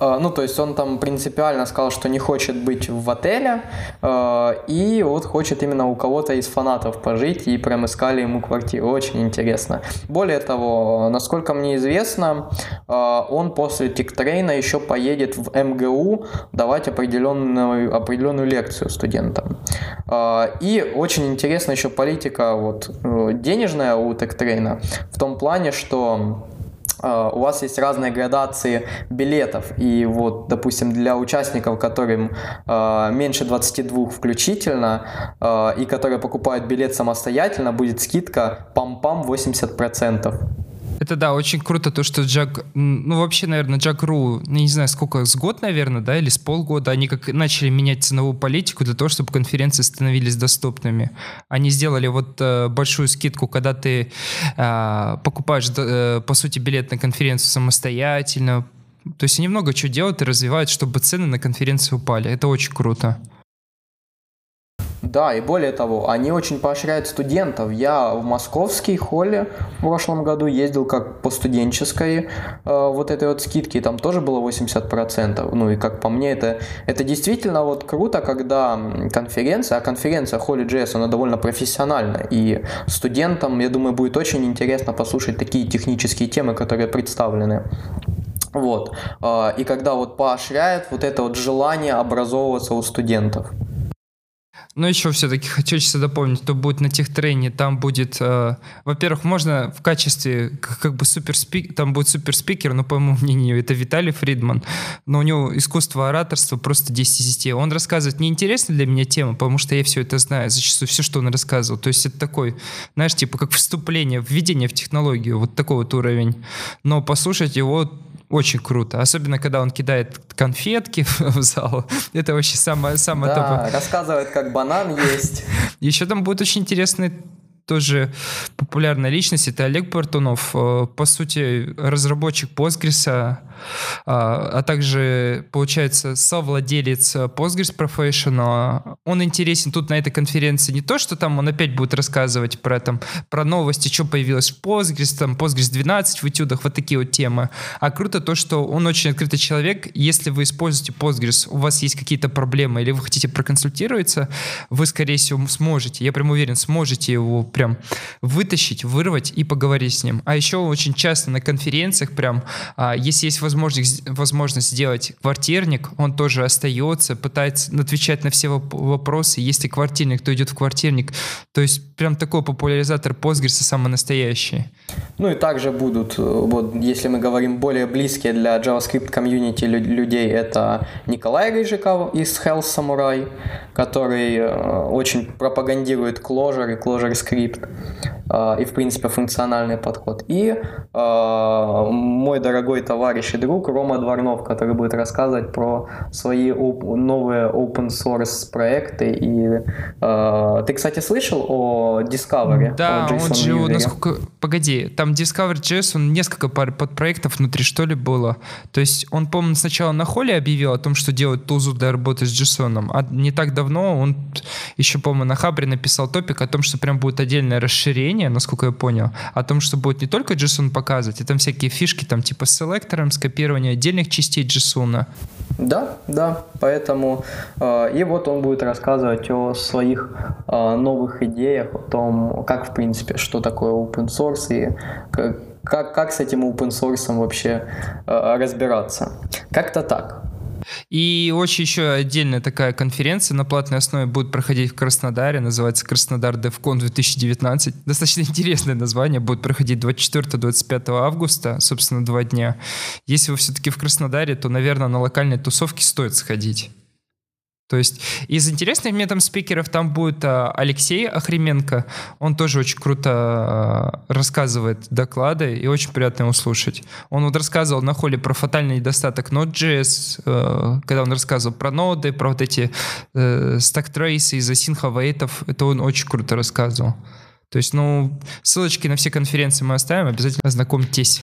Э, ну, то есть он там принципиально сказал, что не хочет быть в отеле, э, и вот хочет именно у кого-то из фанатов пожить, и прям искали ему квартиру. Очень интересно. Более того, насколько мне известно, он после тиктрейна еще поедет в МГУ давать определенную, определенную лекцию студентам. И очень интересна еще политика вот, денежная у тиктрейна в том плане, что а, у вас есть разные градации билетов, и вот, допустим, для участников, которым э, меньше 22 включительно, э, и которые покупают билет самостоятельно, будет скидка пам-пам 80%. Это да, очень круто то, что Джак, ну вообще, наверное, Джак Ру, ну, не знаю, сколько, с год, наверное, да, или с полгода, они как начали менять ценовую политику для того, чтобы конференции становились доступными. Они сделали вот э, большую скидку, когда ты э, покупаешь, э, по сути, билет на конференцию самостоятельно. То есть они много чего делают и развивают, чтобы цены на конференции упали. Это очень круто. Да, и более того, они очень поощряют студентов. Я в московский холле в прошлом году ездил как по студенческой э, вот этой вот скидке, и там тоже было 80%. Ну и как по мне, это, это действительно вот круто, когда конференция, а конференция Holy.js, она довольно профессиональна, и студентам, я думаю, будет очень интересно послушать такие технические темы, которые представлены. Вот. Э, и когда вот поощряет вот это вот желание образовываться у студентов. Но еще все-таки хочется дополнить, кто будет на техтрейне, там будет, э, во-первых, можно в качестве как, как бы суперспикер, там будет суперспикер, но по моему мнению это Виталий Фридман, но у него искусство ораторства просто 10 из 10. Он рассказывает неинтересная для меня тема, потому что я все это знаю, зачастую все, что он рассказывал. То есть это такой, знаешь, типа как вступление, введение в технологию, вот такой вот уровень. Но послушать его очень круто. Особенно, когда он кидает конфетки в зал. Это вообще самое, самое да, топовое. рассказывает, как банан есть. Еще там будет очень интересный тоже популярная личность, это Олег Бартунов, э, по сути, разработчик Postgres, а, а также, получается, совладелец Postgres Professional. Он интересен тут на этой конференции не то, что там он опять будет рассказывать про, там, про новости, что появилось в Postgres, там, Postgres 12 в этюдах, вот такие вот темы. А круто то, что он очень открытый человек. Если вы используете Postgres, у вас есть какие-то проблемы или вы хотите проконсультироваться, вы, скорее всего, сможете, я прям уверен, сможете его прям вытащить, вырвать и поговорить с ним. А еще очень часто на конференциях прям, а, если есть возможность, возможность сделать квартирник, он тоже остается, пытается отвечать на все вопросы. Если квартирник, то идет в квартирник. То есть прям такой популяризатор Postgres самый настоящий. Ну и также будут, э, вот если мы говорим более близкие для JavaScript комьюнити людей, это Николай Рыжиков из Health Samurai, который э, очень пропагандирует Clojure и Clojure Script э, и, в принципе, функциональный подход. И мой дорогой товарищ и друг Рома Дворнов, который будет рассказывать про свои новые open source проекты. И ты, кстати, слышал о Discovery? Да, о он же, насколько... Погоди, там Discover.js, он несколько пар подпроектов внутри, что ли, было. То есть он, по-моему, сначала на холле объявил о том, что делает тузу для работы с JSON, а не так давно он еще, по-моему, на Хабре написал топик о том, что прям будет отдельное расширение, насколько я понял, о том, что будет не только JSON показывать, а там всякие фишки, там типа с селектором, скопирование отдельных частей JSON. Да, да, поэтому э, и вот он будет рассказывать о своих э, новых идеях, о том, как в принципе, что такое open source и как, как, как с этим open source вообще э, разбираться. Как-то так. И очень еще отдельная такая конференция на платной основе будет проходить в Краснодаре, называется Краснодар DevCon 2019. Достаточно интересное название, будет проходить 24-25 августа, собственно, два дня. Если вы все-таки в Краснодаре, то, наверное, на локальной тусовке стоит сходить. То есть из интересных мне там спикеров там будет а, Алексей Охременко. Он тоже очень круто а, рассказывает доклады и очень приятно его слушать. Он вот рассказывал на холле про фатальный недостаток Node.js, а, когда он рассказывал про ноды, про вот эти а, стак-трейсы из асинховейтов. Это он очень круто рассказывал. То есть, ну, ссылочки на все конференции мы оставим, обязательно ознакомьтесь.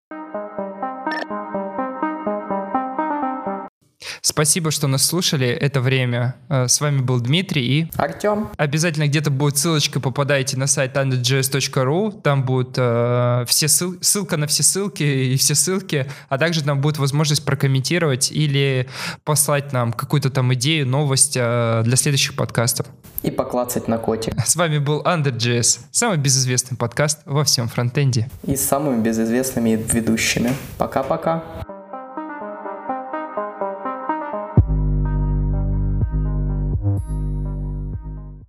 Спасибо, что нас слушали это время. Э, с вами был Дмитрий и... Артем. Обязательно где-то будет ссылочка, попадайте на сайт underjs.ru, там будет э, все ссыл... ссылка на все ссылки и все ссылки, а также там будет возможность прокомментировать или послать нам какую-то там идею, новость э, для следующих подкастов. И поклацать на котик. С вами был Under.js, самый безызвестный подкаст во всем фронтенде. И с самыми безызвестными ведущими. Пока-пока.